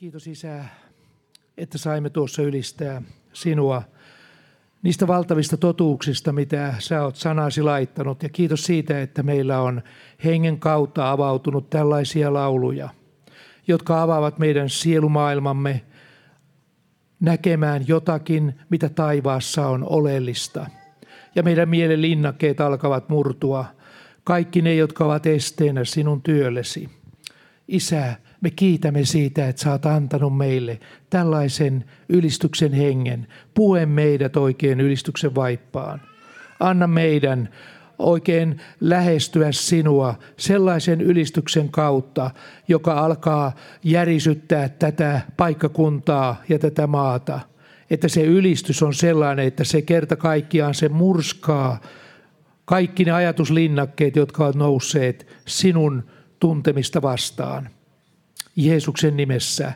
Kiitos Isä, että saimme tuossa ylistää sinua niistä valtavista totuuksista, mitä sä oot sanasi laittanut. Ja kiitos siitä, että meillä on hengen kautta avautunut tällaisia lauluja, jotka avaavat meidän sielumaailmamme näkemään jotakin, mitä taivaassa on oleellista. Ja meidän mielen linnakkeet alkavat murtua. Kaikki ne, jotka ovat esteenä sinun työllesi. Isä, me kiitämme siitä, että sä oot antanut meille tällaisen ylistyksen hengen. Pue meidät oikein ylistyksen vaippaan. Anna meidän oikein lähestyä sinua sellaisen ylistyksen kautta, joka alkaa järisyttää tätä paikkakuntaa ja tätä maata. Että se ylistys on sellainen, että se kerta kaikkiaan se murskaa kaikki ne ajatuslinnakkeet, jotka ovat nousseet sinun tuntemista vastaan. Jeesuksen nimessä,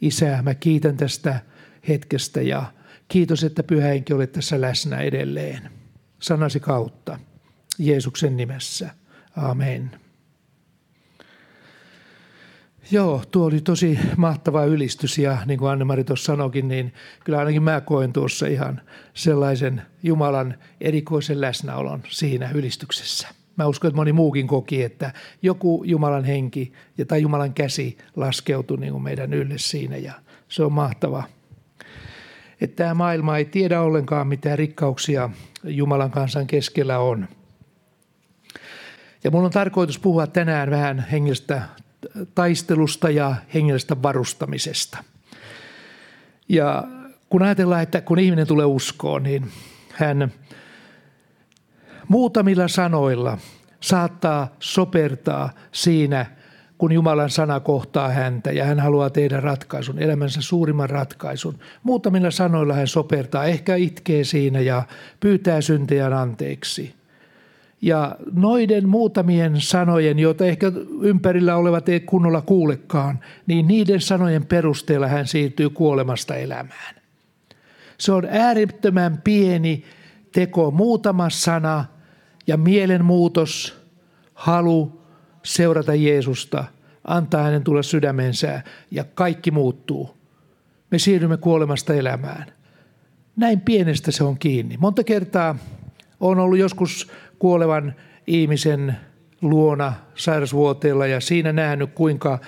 Isä, mä kiitän tästä hetkestä ja kiitos, että Pyhä Henki olet tässä läsnä edelleen. Sanasi kautta. Jeesuksen nimessä. Amen. Joo, tuo oli tosi mahtava ylistys ja niin kuin Anne-Mari tuossa sanoikin, niin kyllä ainakin mä koen tuossa ihan sellaisen Jumalan erikoisen läsnäolon siinä ylistyksessä. Mä uskon, että moni muukin koki, että joku Jumalan henki tai Jumalan käsi laskeutui niin kuin meidän ylle siinä ja se on mahtava. Että tämä maailma ei tiedä ollenkaan, mitä rikkauksia Jumalan kansan keskellä on. Ja mulla on tarkoitus puhua tänään vähän hengestä taistelusta ja hengellisestä varustamisesta. Ja kun ajatellaan, että kun ihminen tulee uskoon, niin hän muutamilla sanoilla saattaa sopertaa siinä, kun Jumalan sana kohtaa häntä ja hän haluaa tehdä ratkaisun, elämänsä suurimman ratkaisun. Muutamilla sanoilla hän sopertaa, ehkä itkee siinä ja pyytää syntejän anteeksi. Ja noiden muutamien sanojen, joita ehkä ympärillä olevat ei kunnolla kuulekaan, niin niiden sanojen perusteella hän siirtyy kuolemasta elämään. Se on äärettömän pieni teko, muutama sana ja mielenmuutos, halu seurata Jeesusta, antaa hänen tulla sydämensä ja kaikki muuttuu. Me siirrymme kuolemasta elämään. Näin pienestä se on kiinni. Monta kertaa on ollut joskus kuolevan ihmisen luona sairasvuoteella ja siinä nähnyt, kuinka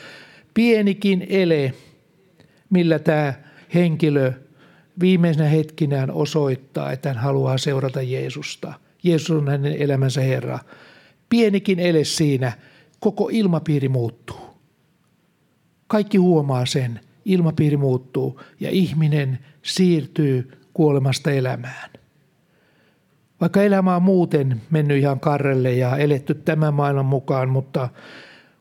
pienikin ele, millä tämä henkilö viimeisenä hetkinään osoittaa, että hän haluaa seurata Jeesusta. Jeesus on hänen elämänsä Herra. Pienikin ele siinä, koko ilmapiiri muuttuu. Kaikki huomaa sen, ilmapiiri muuttuu ja ihminen siirtyy kuolemasta elämään. Vaikka elämä on muuten mennyt ihan karrelle ja eletty tämän maailman mukaan, mutta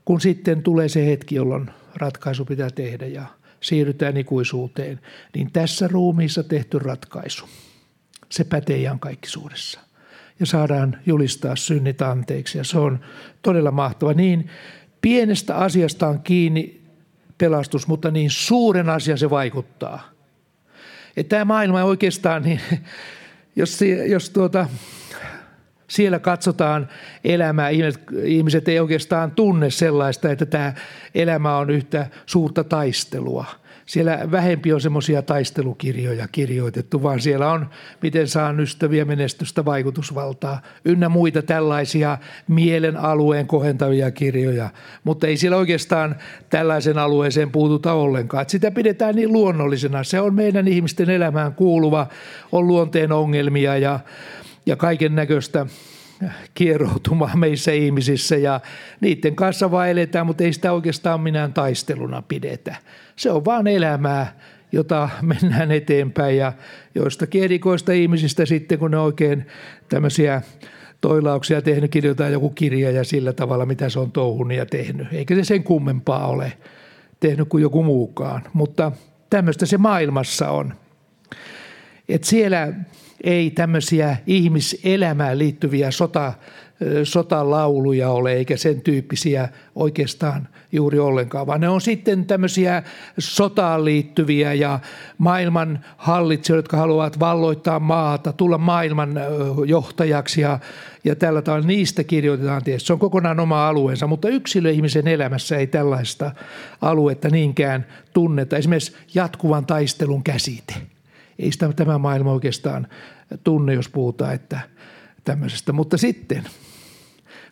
kun sitten tulee se hetki, jolloin ratkaisu pitää tehdä ja siirrytään ikuisuuteen, niin tässä ruumiissa tehty ratkaisu, se pätee ihan kaikkisuudessa. Ja saadaan julistaa synnit anteeksi ja se on todella mahtava. Niin pienestä asiasta on kiinni pelastus, mutta niin suuren asian se vaikuttaa. Että tämä maailma oikeastaan, niin jos, jos tuota, siellä katsotaan elämää, ihmiset, ihmiset ei oikeastaan tunne sellaista, että tämä elämä on yhtä suurta taistelua. Siellä vähempi on semmoisia taistelukirjoja kirjoitettu, vaan siellä on, miten saan ystäviä, menestystä, vaikutusvaltaa, ynnä muita tällaisia mielen alueen kohentavia kirjoja. Mutta ei siellä oikeastaan tällaisen alueeseen puututa ollenkaan. Että sitä pidetään niin luonnollisena. Se on meidän ihmisten elämään kuuluva, on luonteen ongelmia ja, ja kaiken näköistä kieroutumaa meissä ihmisissä ja niiden kanssa vaan eletään, mutta ei sitä oikeastaan minään taisteluna pidetä. Se on vaan elämää, jota mennään eteenpäin ja joistakin erikoista ihmisistä sitten, kun ne oikein tämmöisiä toilauksia tehnyt, kirjoitetaan joku kirja ja sillä tavalla, mitä se on touhunut ja tehnyt. Eikä se sen kummempaa ole tehnyt kuin joku muukaan, mutta tämmöistä se maailmassa on. Et siellä ei tämmöisiä ihmiselämään liittyviä sota sotalauluja ole, eikä sen tyyppisiä oikeastaan juuri ollenkaan, vaan ne on sitten tämmöisiä sotaan liittyviä ja maailman hallitsijoita, jotka haluavat valloittaa maata, tulla maailman johtajaksi ja, ja tällä tavalla niistä kirjoitetaan tietysti. Se on kokonaan oma alueensa, mutta yksilöihmisen elämässä ei tällaista aluetta niinkään tunneta. Esimerkiksi jatkuvan taistelun käsite. Ei sitä tämä maailma oikeastaan tunne, jos puhutaan että tämmöisestä. Mutta sitten –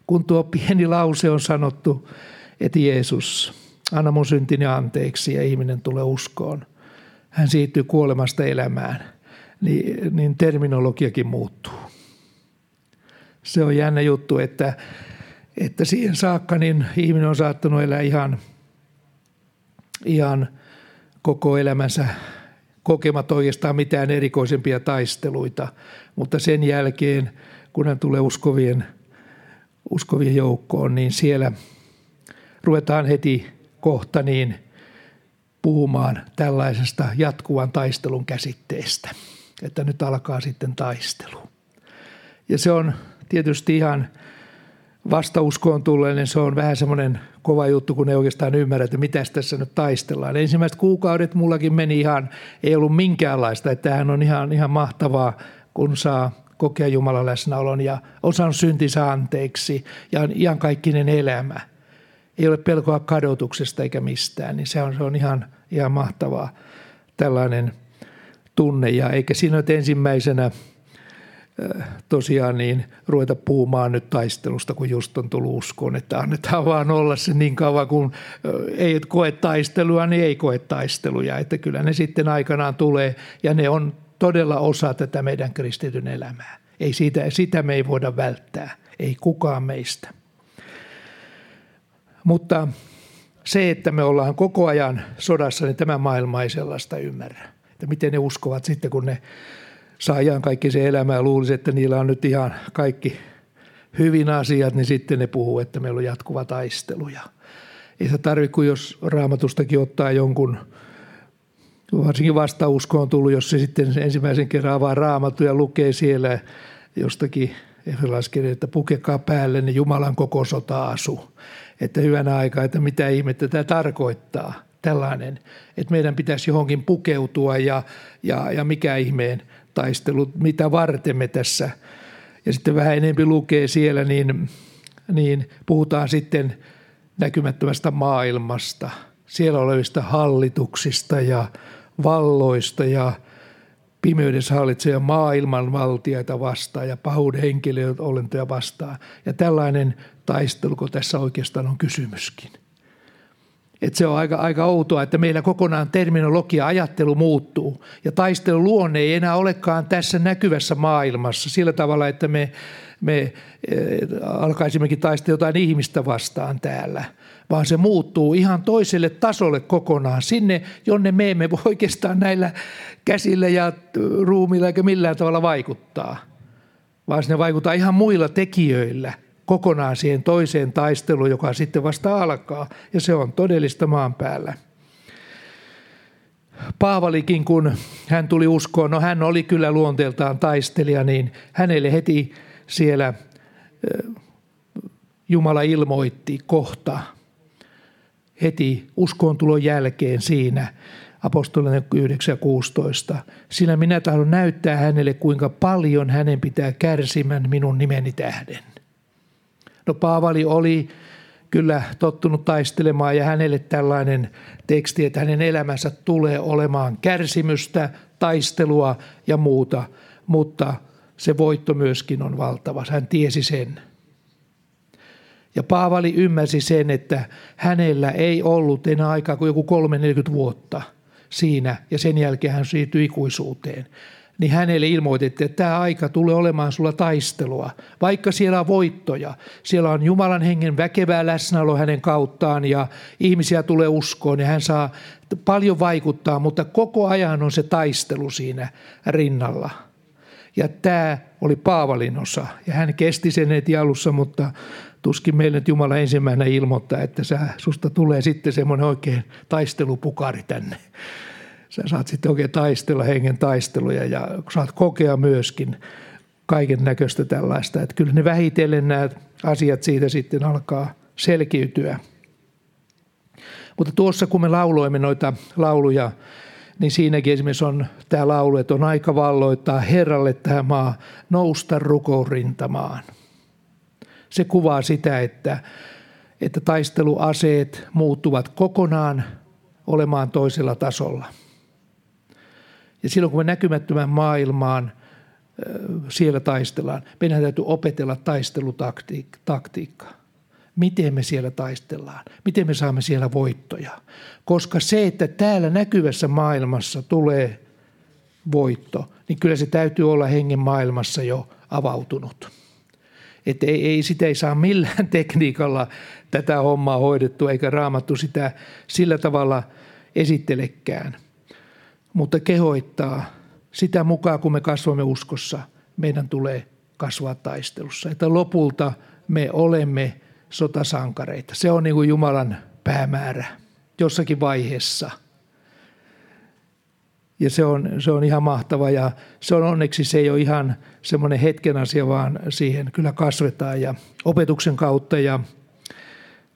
kun tuo pieni lause on sanottu, että Jeesus, anna mun syntini anteeksi ja ihminen tulee uskoon. Hän siirtyy kuolemasta elämään, niin, niin terminologiakin muuttuu. Se on jännä juttu, että, että siihen saakka niin ihminen on saattanut elää ihan, ihan koko elämänsä kokemat oikeastaan mitään erikoisempia taisteluita, mutta sen jälkeen, kun hän tulee uskovien – uskovien joukkoon, niin siellä ruvetaan heti kohta niin puhumaan tällaisesta jatkuvan taistelun käsitteestä, että nyt alkaa sitten taistelu. Ja se on tietysti ihan vastauskoon tulleinen, se on vähän semmoinen kova juttu, kun ei oikeastaan ymmärrä, että mitä tässä nyt taistellaan. Ensimmäiset kuukaudet mullakin meni ihan, ei ollut minkäänlaista, että tämähän on ihan, ihan mahtavaa, kun saa kokea Jumalan läsnäolon ja on saanut syntinsä anteeksi ja on iankaikkinen elämä. Ei ole pelkoa kadotuksesta eikä mistään, niin se on, se on ihan, ihan mahtavaa tällainen tunne. Ja eikä siinä ole ensimmäisenä äh, tosiaan niin ruveta puhumaan nyt taistelusta, kun just on tullut uskoon, että annetaan vaan olla se niin kauan, kun äh, ei koe taistelua, niin ei koe taisteluja. Että kyllä ne sitten aikanaan tulee ja ne on todella osa tätä meidän kristityn elämää. Ei siitä, sitä me ei voida välttää, ei kukaan meistä. Mutta se, että me ollaan koko ajan sodassa, niin tämä maailma ei sellaista ymmärrä. Että miten ne uskovat sitten, kun ne saa ihan kaikki se elämä ja luulisi, että niillä on nyt ihan kaikki hyvin asiat, niin sitten ne puhuu, että meillä on jatkuva taistelu. Ja ei se tarvitse, kun jos raamatustakin ottaa jonkun – varsinkin vastausko on tullut, jos se sitten ensimmäisen kerran avaa raamattu ja lukee siellä jostakin että pukekaa päälle ne Jumalan koko sota-asu. Että hyvänä aikaa, että mitä ihmettä tämä tarkoittaa, tällainen, että meidän pitäisi johonkin pukeutua ja, ja, ja mikä ihmeen taistelu, mitä varten me tässä. Ja sitten vähän enemmän lukee siellä, niin, niin puhutaan sitten näkymättömästä maailmasta, siellä olevista hallituksista ja valloista ja pimeydessä hallitsee maailman valtiaita vastaan ja pahuuden henkilöolentoja vastaan. Ja tällainen taistelu, kun tässä oikeastaan on kysymyskin. Et se on aika, aika outoa, että meillä kokonaan terminologia, ajattelu muuttuu. Ja taistelun luonne ei enää olekaan tässä näkyvässä maailmassa sillä tavalla, että me, me e, alkaisimmekin taistella jotain ihmistä vastaan täällä – vaan se muuttuu ihan toiselle tasolle kokonaan, sinne, jonne me emme voi oikeastaan näillä käsillä ja ruumilla eikä millään tavalla vaikuttaa, vaan ne vaikuttaa ihan muilla tekijöillä kokonaan siihen toiseen taisteluun, joka sitten vasta alkaa, ja se on todellista maan päällä. Paavalikin, kun hän tuli uskoon, no hän oli kyllä luonteeltaan taistelija, niin hänelle heti siellä Jumala ilmoitti kohta, heti uskontulon jälkeen siinä apostolinen 9.16. Sillä minä tahdon näyttää hänelle, kuinka paljon hänen pitää kärsimän minun nimeni tähden. No Paavali oli kyllä tottunut taistelemaan ja hänelle tällainen teksti, että hänen elämänsä tulee olemaan kärsimystä, taistelua ja muuta, mutta se voitto myöskin on valtava. Hän tiesi sen. Ja Paavali ymmärsi sen, että hänellä ei ollut enää aikaa kuin joku 3-40 vuotta siinä, ja sen jälkeen hän siirtyi ikuisuuteen. Niin hänelle ilmoitettiin, että tämä aika tulee olemaan sulla taistelua, vaikka siellä on voittoja. Siellä on Jumalan hengen väkevää läsnäolo hänen kauttaan ja ihmisiä tulee uskoon ja hän saa paljon vaikuttaa, mutta koko ajan on se taistelu siinä rinnalla. Ja tämä oli Paavalin osa ja hän kesti sen heti alussa, mutta tuskin meille nyt Jumala ensimmäisenä ilmoittaa, että sä, susta tulee sitten semmoinen oikein taistelupukari tänne. Sä saat sitten oikein taistella hengen taisteluja ja saat kokea myöskin kaiken näköistä tällaista. Että kyllä ne vähitellen nämä asiat siitä sitten alkaa selkiytyä. Mutta tuossa kun me lauloimme noita lauluja, niin siinäkin esimerkiksi on tämä laulu, että on aika valloittaa Herralle tämä maa, nousta rukourintamaan. Se kuvaa sitä, että, että taisteluaseet muuttuvat kokonaan olemaan toisella tasolla. Ja silloin kun me näkymättömän maailmaan siellä taistellaan, meidän täytyy opetella taistelutaktiikkaa miten me siellä taistellaan, miten me saamme siellä voittoja. Koska se, että täällä näkyvässä maailmassa tulee voitto, niin kyllä se täytyy olla hengen maailmassa jo avautunut. Että ei, ei, sitä ei saa millään tekniikalla tätä hommaa hoidettu, eikä raamattu sitä sillä tavalla esittelekään. Mutta kehoittaa sitä mukaan, kun me kasvamme uskossa, meidän tulee kasvaa taistelussa. Että lopulta me olemme – sotasankareita. Se on niin kuin Jumalan päämäärä jossakin vaiheessa. Ja se on, se on ihan mahtava ja se on onneksi se ei ole ihan semmoinen hetken asia, vaan siihen kyllä kasvetaan ja opetuksen kautta ja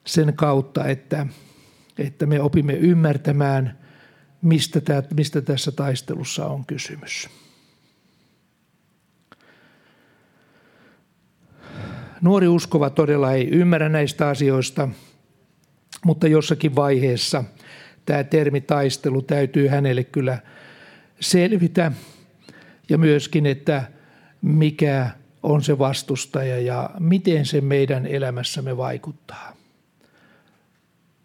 sen kautta, että, että me opimme ymmärtämään, mistä, tämä, mistä tässä taistelussa on kysymys. Nuori uskova todella ei ymmärrä näistä asioista, mutta jossakin vaiheessa tämä termi taistelu täytyy hänelle kyllä selvitä ja myöskin, että mikä on se vastustaja ja miten se meidän elämässämme vaikuttaa.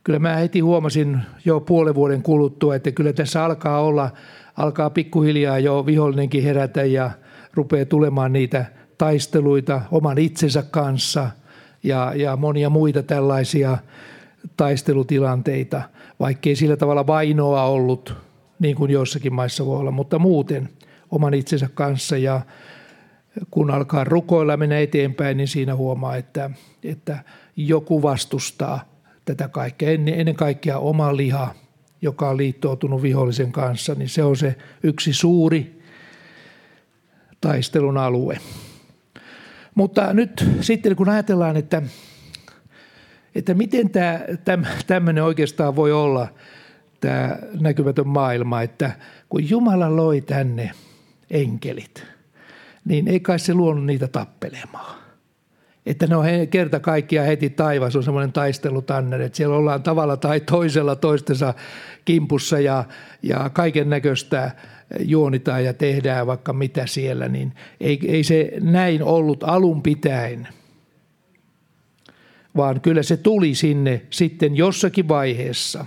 Kyllä mä heti huomasin jo puolen vuoden kuluttua, että kyllä tässä alkaa olla, alkaa pikkuhiljaa jo vihollinenkin herätä ja rupeaa tulemaan niitä taisteluita oman itsensä kanssa ja, ja monia muita tällaisia taistelutilanteita, vaikkei sillä tavalla vainoa ollut, niin kuin joissakin maissa voi olla, mutta muuten oman itsensä kanssa. Ja kun alkaa rukoilla mennä eteenpäin, niin siinä huomaa, että, että joku vastustaa tätä kaikkea. Ennen, kaikkea oma liha, joka on liittoutunut vihollisen kanssa, niin se on se yksi suuri taistelun alue. Mutta nyt sitten kun ajatellaan, että, että miten tämä, tämmöinen oikeastaan voi olla tämä näkymätön maailma, että kun Jumala loi tänne enkelit, niin ei kai se luonut niitä tappelemaan. Että ne on kerta kaikkiaan heti taivas on semmoinen taistelutanner, että siellä ollaan tavalla tai toisella toistensa kimpussa ja, ja kaiken näköistä juonitaan ja tehdään vaikka mitä siellä, niin ei, ei se näin ollut alun pitäen. Vaan kyllä se tuli sinne sitten jossakin vaiheessa.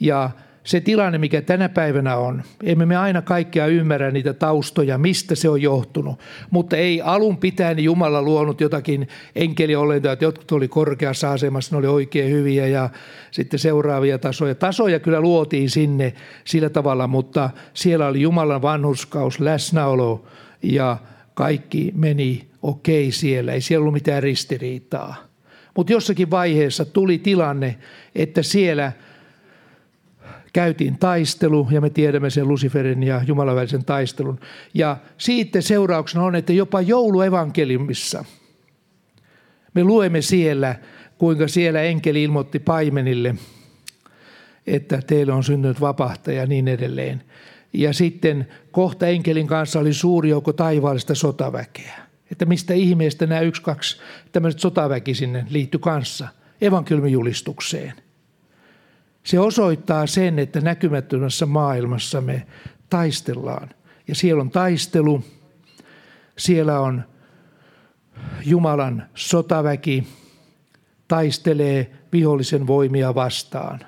Ja se tilanne, mikä tänä päivänä on, emme me aina kaikkea ymmärrä niitä taustoja, mistä se on johtunut, mutta ei alun pitäen Jumala luonut jotakin enkeliolentoja, että jotkut oli korkeassa asemassa, ne oli oikein hyviä ja sitten seuraavia tasoja. Tasoja kyllä luotiin sinne sillä tavalla, mutta siellä oli Jumalan vanhuskaus, läsnäolo ja kaikki meni okei okay siellä, ei siellä ollut mitään ristiriitaa. Mutta jossakin vaiheessa tuli tilanne, että siellä – käytiin taistelu ja me tiedämme sen Luciferin ja Jumalan välisen taistelun. Ja siitä seurauksena on, että jopa jouluevankeliumissa me luemme siellä, kuinka siellä enkeli ilmoitti paimenille, että teille on syntynyt vapahtaja ja niin edelleen. Ja sitten kohta enkelin kanssa oli suuri joukko taivaallista sotaväkeä. Että mistä ihmeestä nämä yksi, kaksi tämmöiset sotaväki sinne liittyi kanssa evankeliumijulistukseen. Se osoittaa sen, että näkymättömässä maailmassa me taistellaan. Ja siellä on taistelu, siellä on Jumalan sotaväki, taistelee vihollisen voimia vastaan.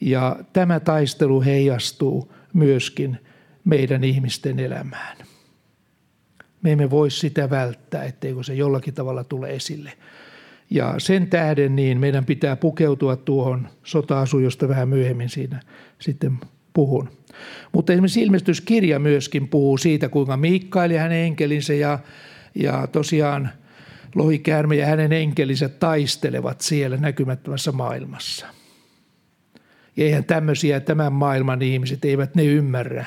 Ja tämä taistelu heijastuu myöskin meidän ihmisten elämään. Me emme voi sitä välttää, etteikö se jollakin tavalla tule esille. Ja sen tähden niin meidän pitää pukeutua tuohon sota-asuun, josta vähän myöhemmin siinä sitten puhun. Mutta esimerkiksi ilmestyskirja myöskin puhuu siitä, kuinka Mikael ja hänen enkelinsä ja, ja tosiaan lohikäärme ja hänen enkelinsä taistelevat siellä näkymättömässä maailmassa. Ja eihän tämmöisiä tämän maailman ihmiset, eivät ne ymmärrä,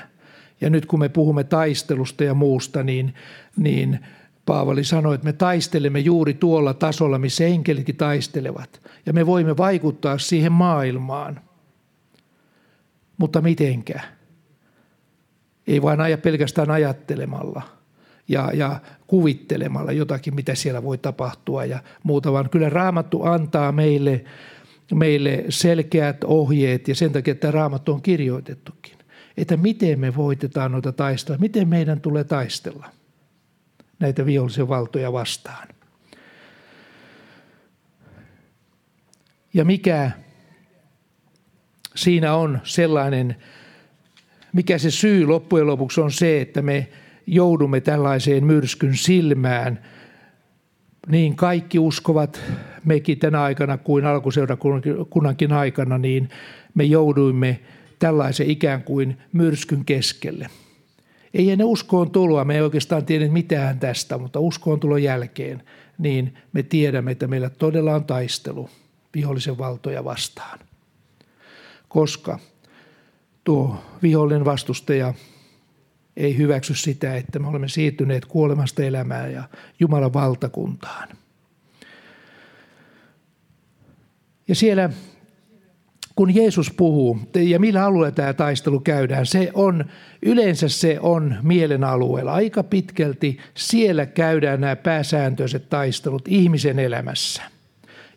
Ja nyt kun me puhumme taistelusta ja muusta, niin, niin Paavali sanoi, että me taistelemme juuri tuolla tasolla, missä enkelitkin taistelevat. Ja me voimme vaikuttaa siihen maailmaan. Mutta mitenkä? Ei vain aja pelkästään ajattelemalla ja, ja kuvittelemalla jotakin, mitä siellä voi tapahtua ja muuta, vaan kyllä Raamattu antaa meille, meille selkeät ohjeet ja sen takia, että Raamattu on kirjoitettukin. Että miten me voitetaan noita taistoja, miten meidän tulee taistella näitä vihollisen valtoja vastaan. Ja mikä siinä on sellainen, mikä se syy loppujen lopuksi on se, että me joudumme tällaiseen myrskyn silmään. Niin kaikki uskovat mekin tänä aikana kuin alkuseurakunnankin aikana, niin me jouduimme tällaisen ikään kuin myrskyn keskelle. Ei ennen uskoon tuloa, me ei oikeastaan tiedä mitään tästä, mutta uskoon tulon jälkeen, niin me tiedämme, että meillä todella on taistelu vihollisen valtoja vastaan. Koska tuo vihollinen vastustaja ei hyväksy sitä, että me olemme siirtyneet kuolemasta elämään ja Jumalan valtakuntaan. Ja siellä kun Jeesus puhuu ja millä alueella tämä taistelu käydään, se on, yleensä se on mielen alueella. Aika pitkälti siellä käydään nämä pääsääntöiset taistelut ihmisen elämässä.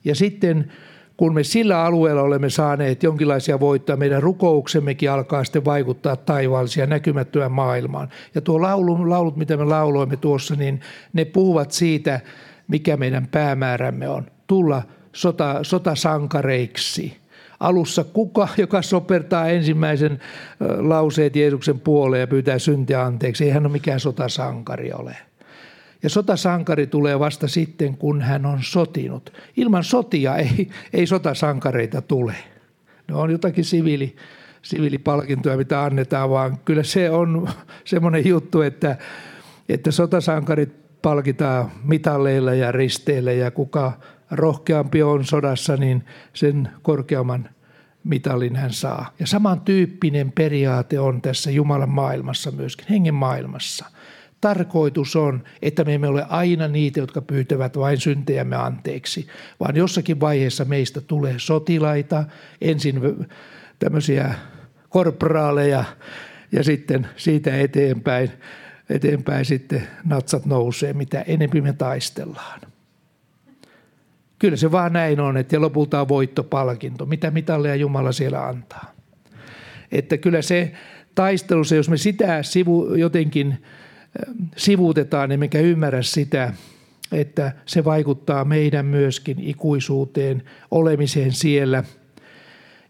Ja sitten kun me sillä alueella olemme saaneet jonkinlaisia voittoja, meidän rukouksemmekin alkaa sitten vaikuttaa taivaallisia näkymättömään maailmaan. Ja tuo laulu, laulut, mitä me lauloimme tuossa, niin ne puhuvat siitä, mikä meidän päämäärämme on. Tulla sota, sotasankareiksi – alussa kuka, joka sopertaa ensimmäisen lauseet Jeesuksen puoleen ja pyytää syntiä anteeksi. Ei hän ole mikään sotasankari ole. Ja sotasankari tulee vasta sitten, kun hän on sotinut. Ilman sotia ei, ei sotasankareita tule. Ne on jotakin siviili, siviilipalkintoja, mitä annetaan, vaan kyllä se on semmoinen juttu, että, että sotasankarit palkitaan mitalleilla ja risteillä ja kuka rohkeampi on sodassa, niin sen korkeamman mitalin hän saa. Ja samantyyppinen periaate on tässä Jumalan maailmassa myöskin, hengen maailmassa. Tarkoitus on, että me emme ole aina niitä, jotka pyytävät vain syntejämme anteeksi, vaan jossakin vaiheessa meistä tulee sotilaita, ensin tämmöisiä korporaaleja ja sitten siitä eteenpäin, eteenpäin sitten natsat nousee, mitä enemmän me taistellaan. Kyllä se vaan näin on, että lopulta on voittopalkinto. Mitä mitalleja Jumala siellä antaa. Että kyllä se taistelussa, jos me sitä sivu, jotenkin sivuutetaan, emmekä ymmärrä sitä, että se vaikuttaa meidän myöskin ikuisuuteen, olemiseen siellä.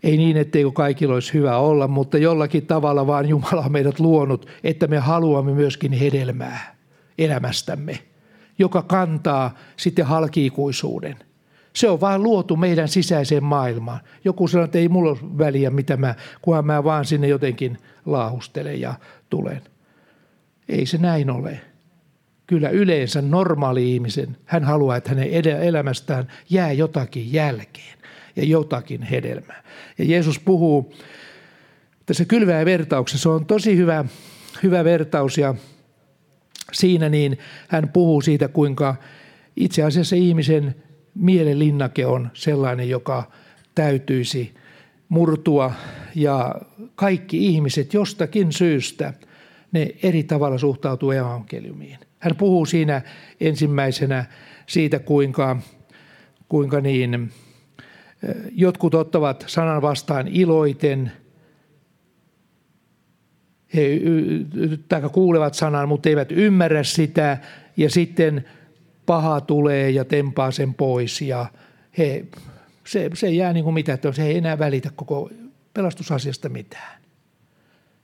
Ei niin, etteikö kaikilla olisi hyvä olla, mutta jollakin tavalla vaan Jumala on meidät luonut, että me haluamme myöskin hedelmää elämästämme, joka kantaa sitten halkiikuisuuden. Se on vaan luotu meidän sisäiseen maailmaan. Joku sanoo, että ei mulla ole väliä, mitä mä, kunhan mä vaan sinne jotenkin laahustelen ja tulen. Ei se näin ole. Kyllä yleensä normaali ihmisen, hän haluaa, että hänen elämästään jää jotakin jälkeen ja jotakin hedelmää. Ja Jeesus puhuu tässä kylvää vertauksessa, se on tosi hyvä, hyvä vertaus ja siinä niin hän puhuu siitä, kuinka itse asiassa ihmisen mielen linnake on sellainen, joka täytyisi murtua. Ja kaikki ihmiset jostakin syystä ne eri tavalla suhtautuu evankeliumiin. Hän puhuu siinä ensimmäisenä siitä, kuinka, kuinka niin, jotkut ottavat sanan vastaan iloiten, he kuulevat sanan, mutta eivät ymmärrä sitä, ja sitten paha tulee ja tempaa sen pois ja he, se, se jää niin kuin mitä, että se ei enää välitä koko pelastusasiasta mitään.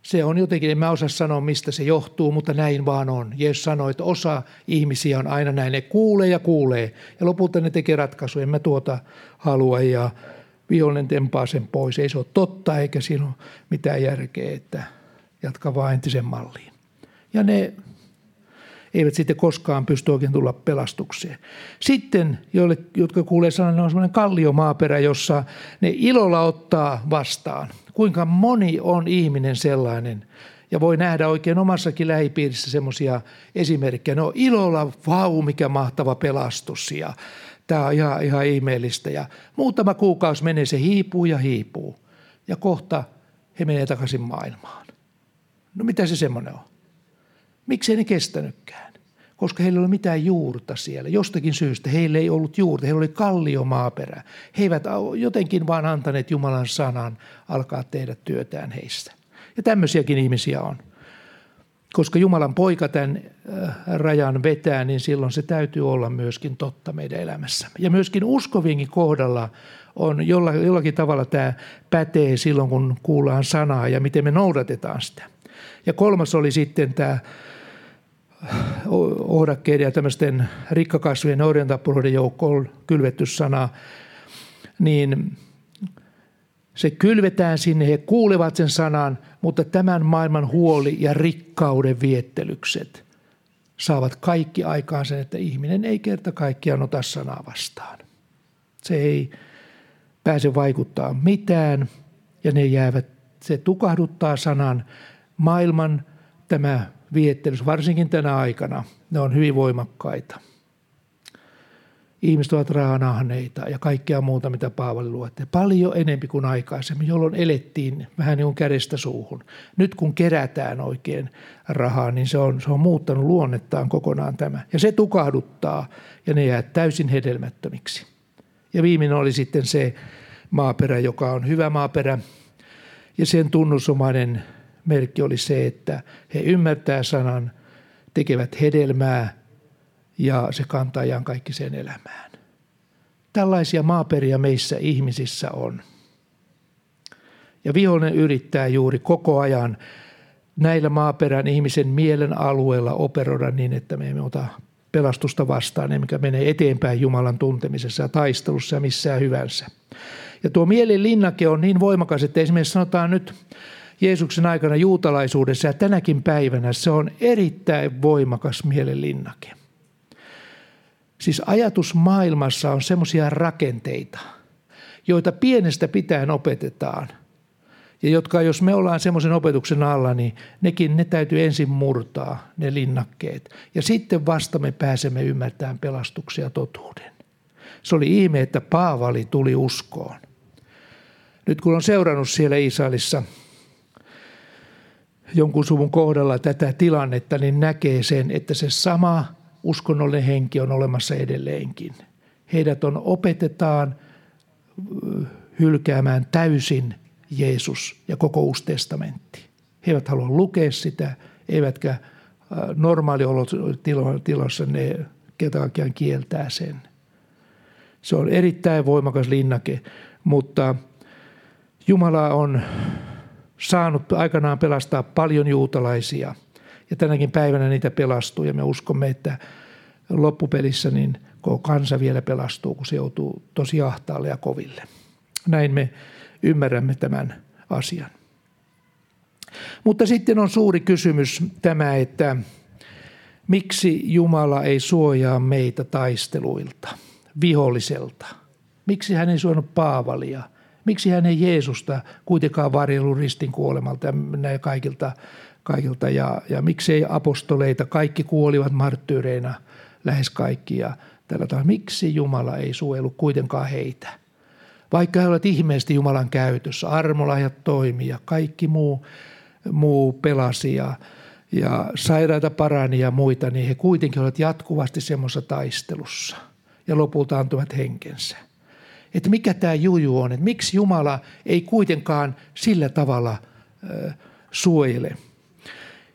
Se on jotenkin, en mä osaa sanoa mistä se johtuu, mutta näin vaan on. Jeesus sanoi, että osa ihmisiä on aina näin, ne kuulee ja kuulee ja lopulta ne tekee ratkaisuja, en mä tuota halua ja vihollinen tempaa sen pois. Ei se ole totta eikä siinä ole mitään järkeä, että jatka vain entisen malliin. Ja ne eivät sitten koskaan pysty oikein tulla pelastukseen. Sitten, joille, jotka kuulee sanan, on sellainen kalliomaaperä, jossa ne ilolla ottaa vastaan. Kuinka moni on ihminen sellainen, Ja voi nähdä oikein omassakin lähipiirissä semmoisia esimerkkejä. No ilolla, vau, mikä mahtava pelastus ja tämä on ihan, ihan ihmeellistä. Ja muutama kuukausi menee, se hiipuu ja hiipuu. Ja kohta he menee takaisin maailmaan. No mitä se semmoinen on? Miksi ne kestänytkään? Koska heillä ei ole mitään juurta siellä. Jostakin syystä heillä ei ollut juurta. Heillä oli kallio maaperä. He eivät jotenkin vaan antaneet Jumalan sanan alkaa tehdä työtään heistä. Ja tämmöisiäkin ihmisiä on. Koska Jumalan poika tämän äh, rajan vetää, niin silloin se täytyy olla myöskin totta meidän elämässämme. Ja myöskin uskovinkin kohdalla on jollakin tavalla tämä pätee silloin, kun kuullaan sanaa ja miten me noudatetaan sitä. Ja kolmas oli sitten tämä ohdakkeiden ja tämmöisten rikkakasvien orjantappuroiden joukkoon kylvetty sana, niin se kylvetään sinne, he kuulevat sen sanan, mutta tämän maailman huoli ja rikkauden viettelykset saavat kaikki aikaan sen, että ihminen ei kerta kaikkiaan ota sanaa vastaan. Se ei pääse vaikuttaa mitään ja ne jäävät, se tukahduttaa sanan maailman tämä viettelys, varsinkin tänä aikana, ne on hyvin voimakkaita. Ihmiset ovat raanahneita ja kaikkea muuta, mitä Paavali luette. Paljon enempi kuin aikaisemmin, jolloin elettiin vähän niin kuin kädestä suuhun. Nyt kun kerätään oikein rahaa, niin se on, se on muuttanut luonnettaan kokonaan tämä. Ja se tukahduttaa ja ne jää täysin hedelmättömiksi. Ja viimeinen oli sitten se maaperä, joka on hyvä maaperä. Ja sen tunnusomainen merkki oli se, että he ymmärtää sanan, tekevät hedelmää ja se kantaa kaikki sen elämään. Tällaisia maaperia meissä ihmisissä on. Ja vihollinen yrittää juuri koko ajan näillä maaperän ihmisen mielen alueella operoida niin, että me emme ota pelastusta vastaan, emmekä mene eteenpäin Jumalan tuntemisessa ja taistelussa ja missään hyvänsä. Ja tuo mielen linnake on niin voimakas, että esimerkiksi sanotaan nyt Jeesuksen aikana juutalaisuudessa ja tänäkin päivänä se on erittäin voimakas mielenlinnake. Siis ajatusmaailmassa on semmoisia rakenteita, joita pienestä pitäen opetetaan. Ja jotka, jos me ollaan semmoisen opetuksen alla, niin nekin ne täytyy ensin murtaa, ne linnakkeet. Ja sitten vasta me pääsemme ymmärtämään pelastuksia totuuden. Se oli ihme, että Paavali tuli uskoon. Nyt kun on seurannut siellä Israelissa – jonkun suvun kohdalla tätä tilannetta, niin näkee sen, että se sama uskonnollinen henki on olemassa edelleenkin. Heidät on opetetaan hylkäämään täysin Jeesus ja koko uusi testamentti. He eivät halua lukea sitä, eivätkä normaaliolotilassa ne ketään kieltää sen. Se on erittäin voimakas linnake, mutta Jumala on saanut aikanaan pelastaa paljon juutalaisia. Ja tänäkin päivänä niitä pelastuu ja me uskomme, että loppupelissä niin koko kansa vielä pelastuu, kun se joutuu tosi ahtaalle ja koville. Näin me ymmärrämme tämän asian. Mutta sitten on suuri kysymys tämä, että miksi Jumala ei suojaa meitä taisteluilta, viholliselta? Miksi hän ei suojannut Paavalia – Miksi hän ei Jeesusta kuitenkaan varjellut ristin kuolemalta ja kaikilta, kaikilta ja, ja miksei apostoleita, kaikki kuolivat marttyyreina, lähes kaikki ja tällä tavalla. Miksi Jumala ei suojellut kuitenkaan heitä? Vaikka he olivat ihmeesti Jumalan käytössä, armolahjat toimia, ja kaikki muu, muu pelasi ja, ja sairaita parani ja muita, niin he kuitenkin olivat jatkuvasti semmoisessa taistelussa ja lopulta antuivat henkensä että mikä tämä juju on, että miksi Jumala ei kuitenkaan sillä tavalla suojele.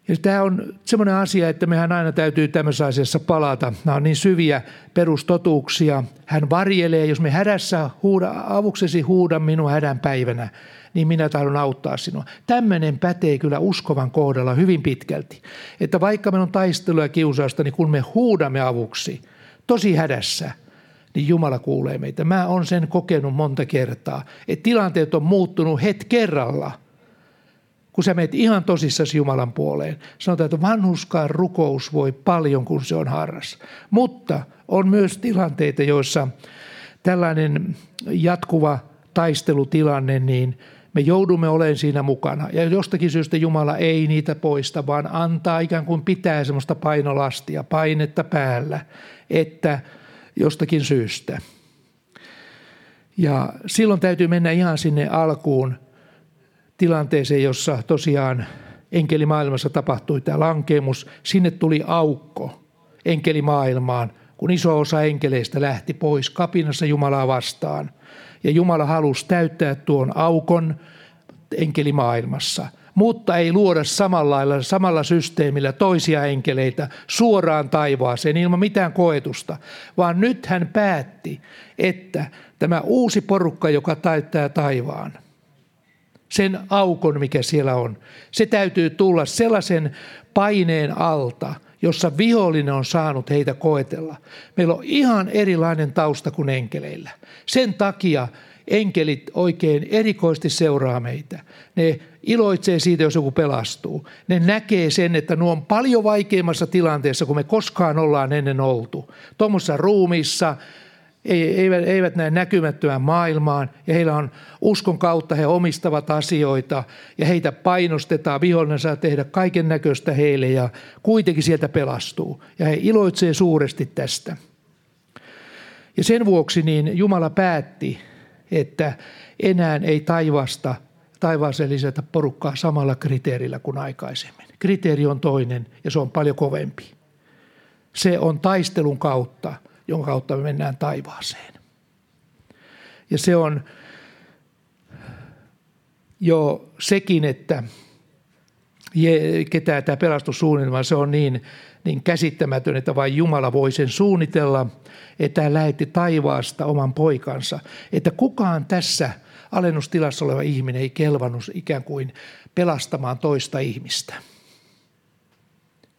Ja tämä on semmoinen asia, että mehän aina täytyy tämmöisessä asiassa palata. Nämä on niin syviä perustotuuksia. Hän varjelee, jos me hädässä huuda, avuksesi huuda minun hädän päivänä, niin minä tahdon auttaa sinua. Tämmöinen pätee kyllä uskovan kohdalla hyvin pitkälti. Että vaikka meillä on taistelua ja kiusausta, niin kun me huudamme avuksi, tosi hädässä – niin Jumala kuulee meitä. Mä oon sen kokenut monta kertaa, että tilanteet on muuttunut het kerralla, kun sä meet ihan tosissasi Jumalan puoleen. Sanotaan, että vanhuskaan rukous voi paljon, kun se on harras. Mutta on myös tilanteita, joissa tällainen jatkuva taistelutilanne, niin Me joudumme olemaan siinä mukana ja jostakin syystä Jumala ei niitä poista, vaan antaa ikään kuin pitää semmoista painolastia, painetta päällä, että jostakin syystä. Ja silloin täytyy mennä ihan sinne alkuun tilanteeseen, jossa tosiaan enkelimaailmassa tapahtui tämä lankemus. Sinne tuli aukko enkelimaailmaan, kun iso osa enkeleistä lähti pois kapinassa Jumalaa vastaan. Ja Jumala halusi täyttää tuon aukon enkelimaailmassa, mutta ei luoda samalla, samalla systeemillä toisia enkeleitä suoraan taivaaseen ilman mitään koetusta, vaan nyt hän päätti, että tämä uusi porukka, joka täyttää taivaan, sen aukon, mikä siellä on, se täytyy tulla sellaisen paineen alta – jossa vihollinen on saanut heitä koetella. Meillä on ihan erilainen tausta kuin enkeleillä. Sen takia enkelit oikein erikoisesti seuraa meitä. Ne iloitsee siitä, jos joku pelastuu. Ne näkee sen, että nuo on paljon vaikeimmassa tilanteessa kuin me koskaan ollaan ennen oltu. Tuommoisessa ruumissa eivät, eivät näe näkymättömään maailmaan ja heillä on uskon kautta, he omistavat asioita ja heitä painostetaan, vihollinen saa tehdä kaiken näköistä heille ja kuitenkin sieltä pelastuu. Ja he iloitsee suuresti tästä. Ja sen vuoksi niin Jumala päätti, että enää ei taivasta, taivaaseen lisätä porukkaa samalla kriteerillä kuin aikaisemmin. Kriteeri on toinen ja se on paljon kovempi. Se on taistelun kautta – jonka kautta me mennään taivaaseen. Ja se on jo sekin, että ketään tämä pelastussuunnitelma, se on niin, niin käsittämätön, että vain Jumala voi sen suunnitella, että hän lähetti taivaasta oman poikansa. Että kukaan tässä alennustilassa oleva ihminen ei kelvannut ikään kuin pelastamaan toista ihmistä –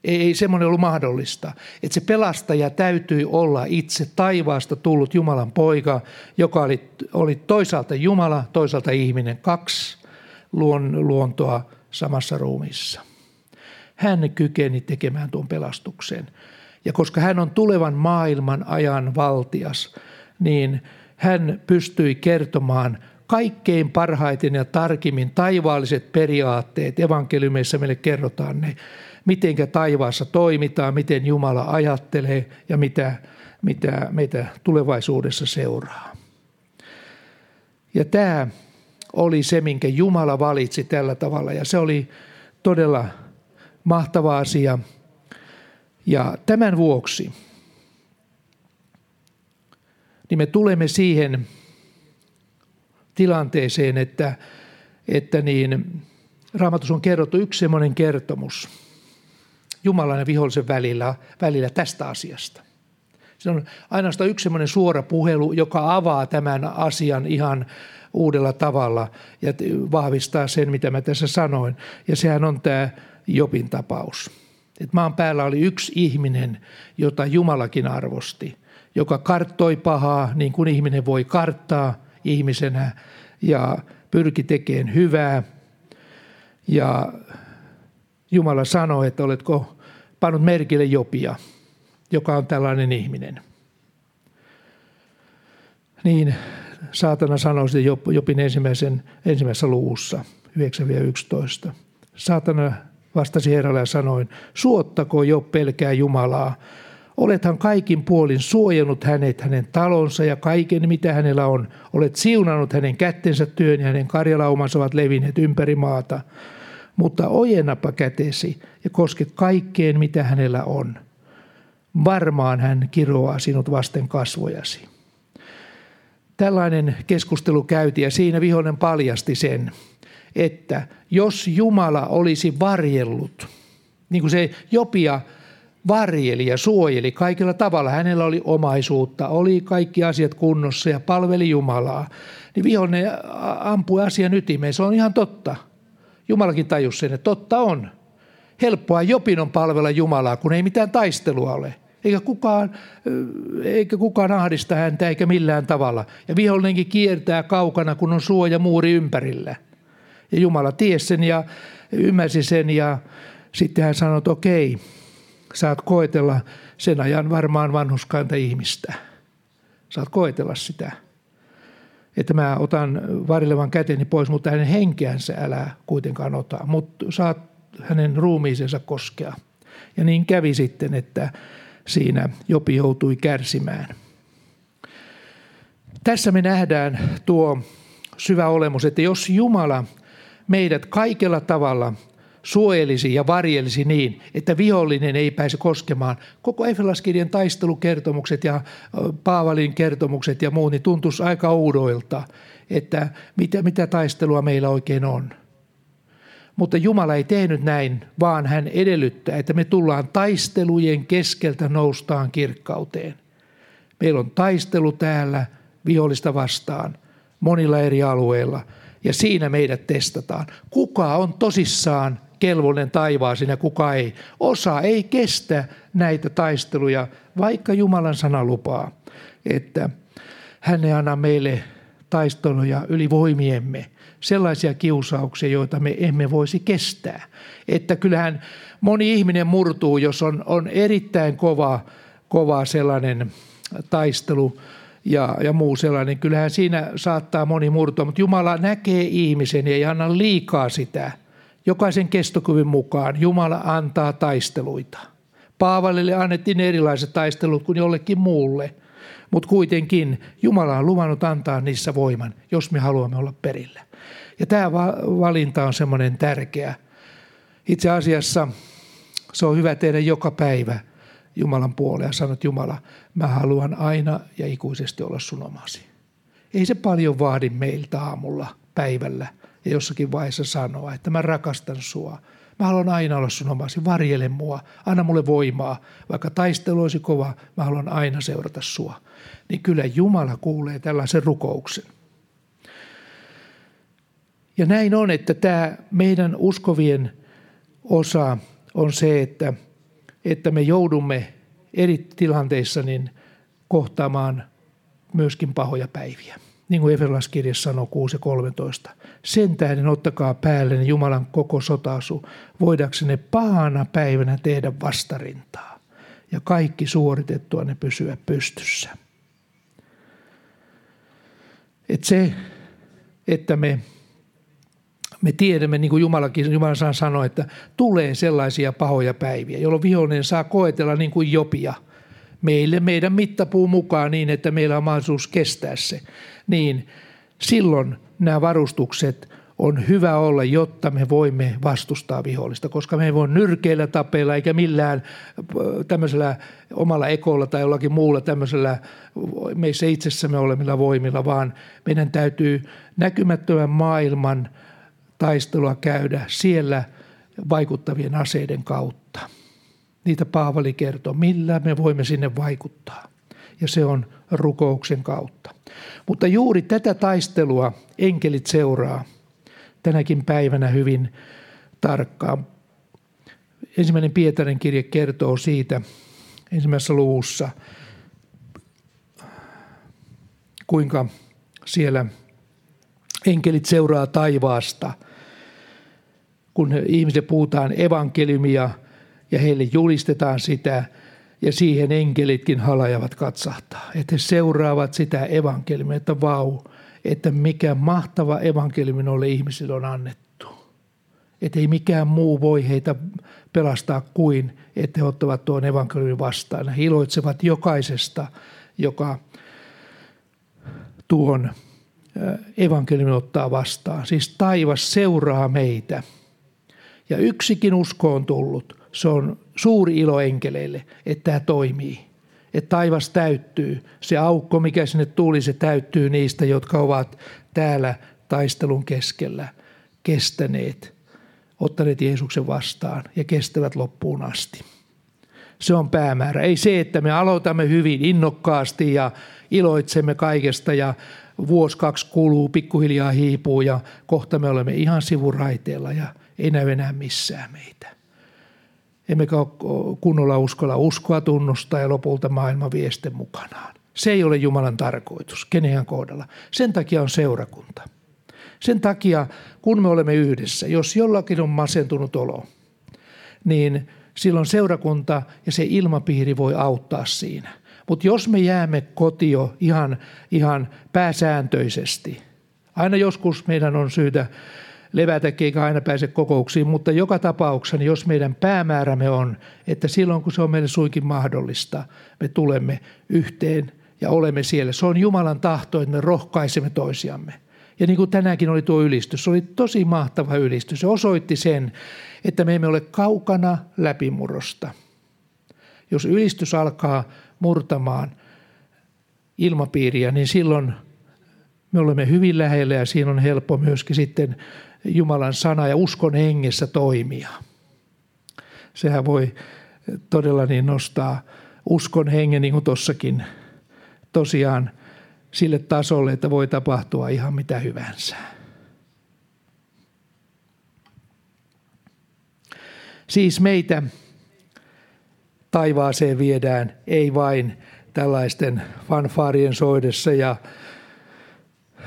ei, semmoinen ollut mahdollista. Että se pelastaja täytyi olla itse taivaasta tullut Jumalan poika, joka oli, oli toisaalta Jumala, toisaalta ihminen. Kaksi luon, luontoa samassa ruumissa. Hän kykeni tekemään tuon pelastuksen. Ja koska hän on tulevan maailman ajan valtias, niin hän pystyi kertomaan kaikkein parhaiten ja tarkimmin taivaalliset periaatteet. Evankeliumeissa meille kerrotaan ne miten taivaassa toimitaan, miten Jumala ajattelee ja mitä, mitä meitä tulevaisuudessa seuraa. Ja tämä oli se, minkä Jumala valitsi tällä tavalla ja se oli todella mahtava asia. Ja tämän vuoksi niin me tulemme siihen tilanteeseen, että, että niin, Raamatus on kerrottu yksi semmoinen kertomus – Jumalan ja vihollisen välillä, välillä tästä asiasta. Se on ainoastaan yksi semmoinen suora puhelu, joka avaa tämän asian ihan uudella tavalla ja vahvistaa sen, mitä mä tässä sanoin. Ja sehän on tämä Jopin tapaus. Et maan päällä oli yksi ihminen, jota Jumalakin arvosti, joka karttoi pahaa niin kuin ihminen voi karttaa ihmisenä ja pyrki tekemään hyvää. Ja Jumala sanoi, että oletko pannut merkille Jopia, joka on tällainen ihminen. Niin saatana sanoi sitten Jopin ensimmäisen, ensimmäisessä luvussa, 9-11. Saatana vastasi Herralle ja sanoi, suottako jo pelkää Jumalaa, Olethan kaikin puolin suojellut hänet, hänen talonsa ja kaiken, mitä hänellä on. Olet siunannut hänen kättensä työn ja hänen karjalaumansa ovat levinneet ympäri maata mutta ojennapa kätesi ja koske kaikkeen, mitä hänellä on. Varmaan hän kiroaa sinut vasten kasvojasi. Tällainen keskustelu käytiin ja siinä vihollinen paljasti sen, että jos Jumala olisi varjellut, niin kuin se Jopia varjeli ja suojeli kaikilla tavalla, hänellä oli omaisuutta, oli kaikki asiat kunnossa ja palveli Jumalaa, niin vihollinen ampui asian ytimeen. Se on ihan totta – Jumalakin tajus sen, että totta on. Helppoa Jopin on palvella Jumalaa, kun ei mitään taistelua ole. Eikä kukaan, eikä kukaan ahdista häntä eikä millään tavalla. Ja vihollinenkin kiertää kaukana, kun on suoja muuri ympärillä. Ja Jumala tiesi sen ja ymmärsi sen ja sitten hän sanoi, että okei, saat koetella sen ajan varmaan vanhuskainta ihmistä. Saat koetella sitä. että mä otan varilevan käteni pois, mutta hänen henkeänsä älä kuitenkaan ota, mutta saat hänen ruumiisensa koskea. Ja niin kävi sitten, että siinä Jopi joutui kärsimään. Tässä me nähdään tuo syvä olemus, että jos Jumala meidät kaikella tavalla suojelisi ja varjelisi niin, että vihollinen ei pääse koskemaan. Koko Efelaskirjan taistelukertomukset ja Paavalin kertomukset ja muut, niin tuntuisi aika oudoilta, että mitä, mitä taistelua meillä oikein on. Mutta Jumala ei tehnyt näin, vaan hän edellyttää, että me tullaan taistelujen keskeltä noustaan kirkkauteen. Meillä on taistelu täällä vihollista vastaan monilla eri alueilla ja siinä meidät testataan. Kuka on tosissaan kelvollinen taivaaseen ja kuka ei. Osa ei kestä näitä taisteluja, vaikka Jumalan sana lupaa, että hän ei anna meille taisteluja yli voimiemme, sellaisia kiusauksia, joita me emme voisi kestää. Että kyllähän moni ihminen murtuu, jos on, on erittäin kova, kova sellainen taistelu ja, ja muu sellainen. Kyllähän siinä saattaa moni murtua, mutta Jumala näkee ihmisen ja ei anna liikaa sitä – Jokaisen kestokyvyn mukaan Jumala antaa taisteluita. Paavalille annettiin erilaiset taistelut kuin jollekin muulle, mutta kuitenkin Jumala on luvannut antaa niissä voiman, jos me haluamme olla perillä. Ja tämä valinta on semmoinen tärkeä. Itse asiassa se on hyvä tehdä joka päivä Jumalan puoleen ja sanot Jumala, mä haluan aina ja ikuisesti olla sun omasi. Ei se paljon vaadi meiltä aamulla, päivällä – ja jossakin vaiheessa sanoa, että mä rakastan sua. Mä haluan aina olla sun omasi, varjele mua, anna mulle voimaa. Vaikka taistelu olisi kova, mä haluan aina seurata sua. Niin kyllä Jumala kuulee tällaisen rukouksen. Ja näin on, että tämä meidän uskovien osa on se, että, että me joudumme eri tilanteissa niin kohtaamaan myöskin pahoja päiviä niin kuin Efelaskirjassa sanoo 6 ja 13. Sen tähden ottakaa päälle Jumalan koko sotasu, voidaksenne pahana päivänä tehdä vastarintaa ja kaikki suoritettua ne pysyä pystyssä. Et se, että me, me tiedämme, niin kuin Jumalakin, Jumala sanoi, että tulee sellaisia pahoja päiviä, jolloin vihollinen saa koetella niin kuin jopia – meille meidän mittapuun mukaan niin, että meillä on mahdollisuus kestää se, niin silloin nämä varustukset on hyvä olla, jotta me voimme vastustaa vihollista, koska me ei voi nyrkeillä tapeilla eikä millään äh, tämmöisellä omalla ekolla tai jollakin muulla tämmöisellä meissä itsessämme olemilla voimilla, vaan meidän täytyy näkymättömän maailman taistelua käydä siellä vaikuttavien aseiden kautta. Niitä Paavali kertoo, millä me voimme sinne vaikuttaa. Ja se on rukouksen kautta. Mutta juuri tätä taistelua enkelit seuraa tänäkin päivänä hyvin tarkkaan. Ensimmäinen Pietarin kirje kertoo siitä ensimmäisessä luvussa, kuinka siellä enkelit seuraa taivaasta, kun ihmiset puhutaan evankeliumia – ja heille julistetaan sitä ja siihen enkelitkin halajavat katsahtaa. Että he seuraavat sitä evankeliumia, että vau, että mikä mahtava evankeliumi noille ihmisille on annettu. Että ei mikään muu voi heitä pelastaa kuin, että he ottavat tuon evankeliumin vastaan. He iloitsevat jokaisesta, joka tuon evankeliumin ottaa vastaan. Siis taivas seuraa meitä. Ja yksikin usko on tullut se on suuri ilo enkeleille, että tämä toimii. Että taivas täyttyy. Se aukko, mikä sinne tuli, se täyttyy niistä, jotka ovat täällä taistelun keskellä kestäneet, ottaneet Jeesuksen vastaan ja kestävät loppuun asti. Se on päämäärä. Ei se, että me aloitamme hyvin innokkaasti ja iloitsemme kaikesta ja vuosi kaksi kuluu, pikkuhiljaa hiipuu ja kohta me olemme ihan sivuraiteella ja ei näy enää missään meitä emmekä kunnolla uskolla uskoa tunnustaa ja lopulta maailma vie sitten mukanaan. Se ei ole Jumalan tarkoitus kenenkään kohdalla. Sen takia on seurakunta. Sen takia, kun me olemme yhdessä, jos jollakin on masentunut olo, niin silloin seurakunta ja se ilmapiiri voi auttaa siinä. Mutta jos me jäämme kotio ihan, ihan pääsääntöisesti, aina joskus meidän on syytä levätäkin eikä aina pääse kokouksiin, mutta joka tapauksessa, niin jos meidän päämäärämme on, että silloin kun se on meille suinkin mahdollista, me tulemme yhteen ja olemme siellä. Se on Jumalan tahto, että me rohkaisemme toisiamme. Ja niin kuin tänäänkin oli tuo ylistys, se oli tosi mahtava ylistys. Se osoitti sen, että me emme ole kaukana läpimurrosta. Jos ylistys alkaa murtamaan ilmapiiriä, niin silloin me olemme hyvin lähellä ja siinä on helppo myöskin sitten Jumalan sana ja uskon hengessä toimia. Sehän voi todella niin nostaa uskon hengen, niin kuin tuossakin tosiaan sille tasolle, että voi tapahtua ihan mitä hyvänsä. Siis meitä taivaaseen viedään ei vain tällaisten fanfaarien soidessa ja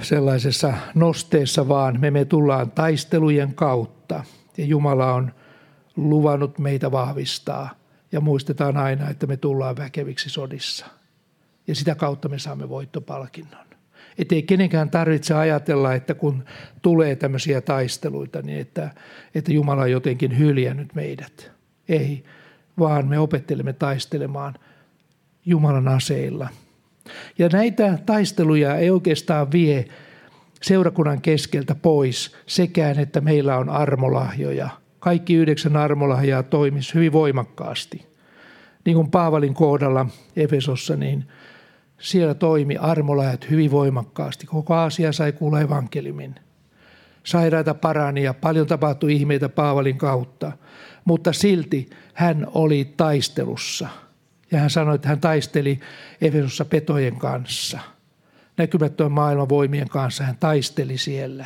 sellaisessa nosteessa, vaan me, me tullaan taistelujen kautta. Ja Jumala on luvannut meitä vahvistaa. Ja muistetaan aina, että me tullaan väkeviksi sodissa. Ja sitä kautta me saamme voittopalkinnon. Että ei kenenkään tarvitse ajatella, että kun tulee tämmöisiä taisteluita, niin että, että Jumala on jotenkin hyljännyt meidät. Ei, vaan me opettelemme taistelemaan Jumalan aseilla – ja näitä taisteluja ei oikeastaan vie seurakunnan keskeltä pois sekään, että meillä on armolahjoja. Kaikki yhdeksän armolahjaa toimisi hyvin voimakkaasti. Niin kuin Paavalin kohdalla Efesossa, niin siellä toimi armolahjat hyvin voimakkaasti. Koko asia sai kuulla evankeliumin. Sairaita parani ja paljon tapahtui ihmeitä Paavalin kautta, mutta silti hän oli taistelussa – ja hän sanoi, että hän taisteli Efesossa petojen kanssa. Näkymättömän maailman voimien kanssa hän taisteli siellä.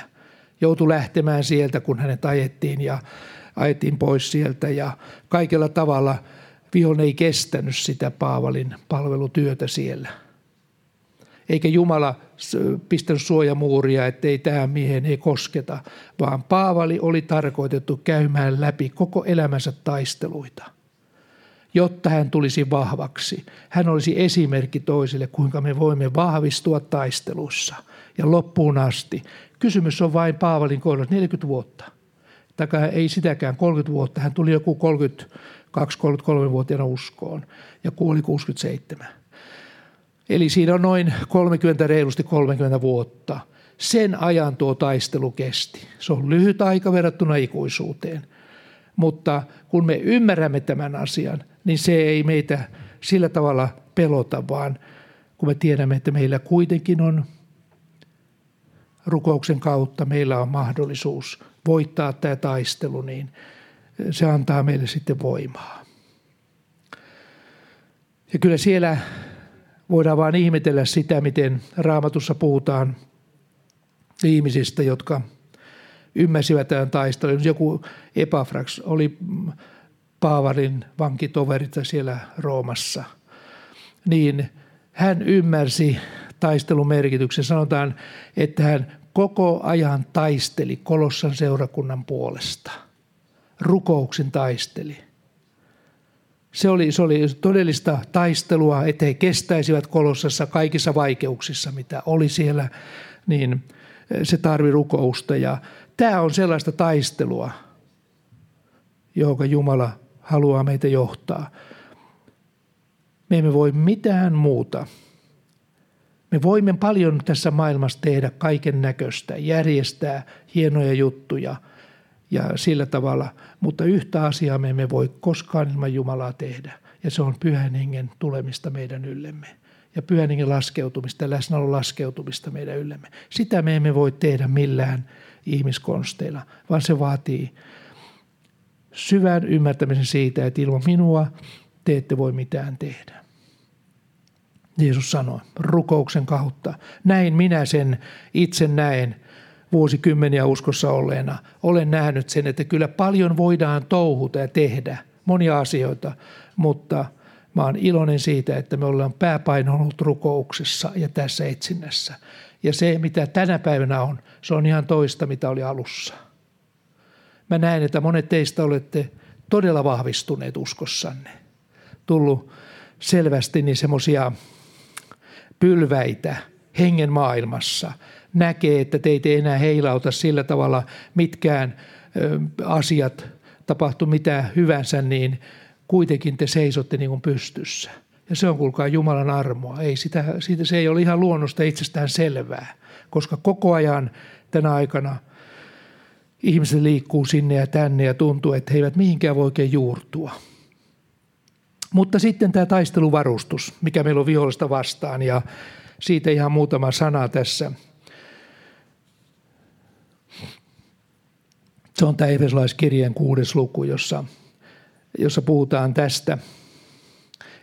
Joutui lähtemään sieltä, kun hänet ajettiin ja ajettiin pois sieltä. Ja kaikella tavalla vihollinen ei kestänyt sitä Paavalin palvelutyötä siellä. Eikä Jumala pistänyt suojamuuria, ettei tähän miehen ei kosketa, vaan Paavali oli tarkoitettu käymään läpi koko elämänsä taisteluita – jotta hän tulisi vahvaksi. Hän olisi esimerkki toisille, kuinka me voimme vahvistua taistelussa ja loppuun asti. Kysymys on vain Paavalin kohdalla 40 vuotta. Takaa ei sitäkään 30 vuotta. Hän tuli joku 32-33-vuotiaana uskoon ja kuoli 67. Eli siinä on noin 30, reilusti 30 vuotta. Sen ajan tuo taistelu kesti. Se on lyhyt aika verrattuna ikuisuuteen. Mutta kun me ymmärrämme tämän asian, niin se ei meitä sillä tavalla pelota, vaan kun me tiedämme, että meillä kuitenkin on rukouksen kautta, meillä on mahdollisuus voittaa tämä taistelu, niin se antaa meille sitten voimaa. Ja kyllä siellä voidaan vain ihmetellä sitä, miten raamatussa puhutaan ihmisistä, jotka ymmärsivät tämän taistelun. Joku Epafrax oli Paavarin vankitoverita siellä Roomassa, niin hän ymmärsi taistelun merkityksen. Sanotaan, että hän koko ajan taisteli Kolossan seurakunnan puolesta. Rukouksen taisteli. Se oli, se oli todellista taistelua, että he kestäisivät Kolossassa kaikissa vaikeuksissa, mitä oli siellä, niin se tarvi rukousta. Ja tämä on sellaista taistelua, johon Jumala haluaa meitä johtaa. Me emme voi mitään muuta. Me voimme paljon tässä maailmassa tehdä kaiken näköistä, järjestää hienoja juttuja ja sillä tavalla, mutta yhtä asiaa me emme voi koskaan ilman Jumalaa tehdä, ja se on pyhän hengen tulemista meidän yllemme ja pyhän hengen laskeutumista ja läsnäolon laskeutumista meidän yllemme. Sitä me emme voi tehdä millään ihmiskonsteilla, vaan se vaatii syvän ymmärtämisen siitä, että ilman minua te ette voi mitään tehdä. Jeesus sanoi rukouksen kautta. Näin minä sen itse näen vuosikymmeniä uskossa olleena. Olen nähnyt sen, että kyllä paljon voidaan touhuta ja tehdä monia asioita, mutta mä olen iloinen siitä, että me ollaan pääpaino ollut rukouksessa ja tässä etsinnässä. Ja se, mitä tänä päivänä on, se on ihan toista, mitä oli alussa – Mä näen, että monet teistä olette todella vahvistuneet uskossanne. Tullut selvästi niin semmoisia pylväitä hengen maailmassa. Näkee, että teitä ei enää heilauta sillä tavalla mitkään asiat, tapahtuu mitä hyvänsä, niin kuitenkin te seisotte niin kuin pystyssä. Ja se on kuulkaa Jumalan armoa. Ei sitä, siitä se ei ole ihan luonnosta itsestään selvää, koska koko ajan tänä aikana ihmiset liikkuu sinne ja tänne ja tuntuu, että he eivät mihinkään voi oikein juurtua. Mutta sitten tämä taisteluvarustus, mikä meillä on vihollista vastaan ja siitä ihan muutama sana tässä. Se on tämä Efesolaiskirjeen kuudes luku, jossa, jossa puhutaan tästä,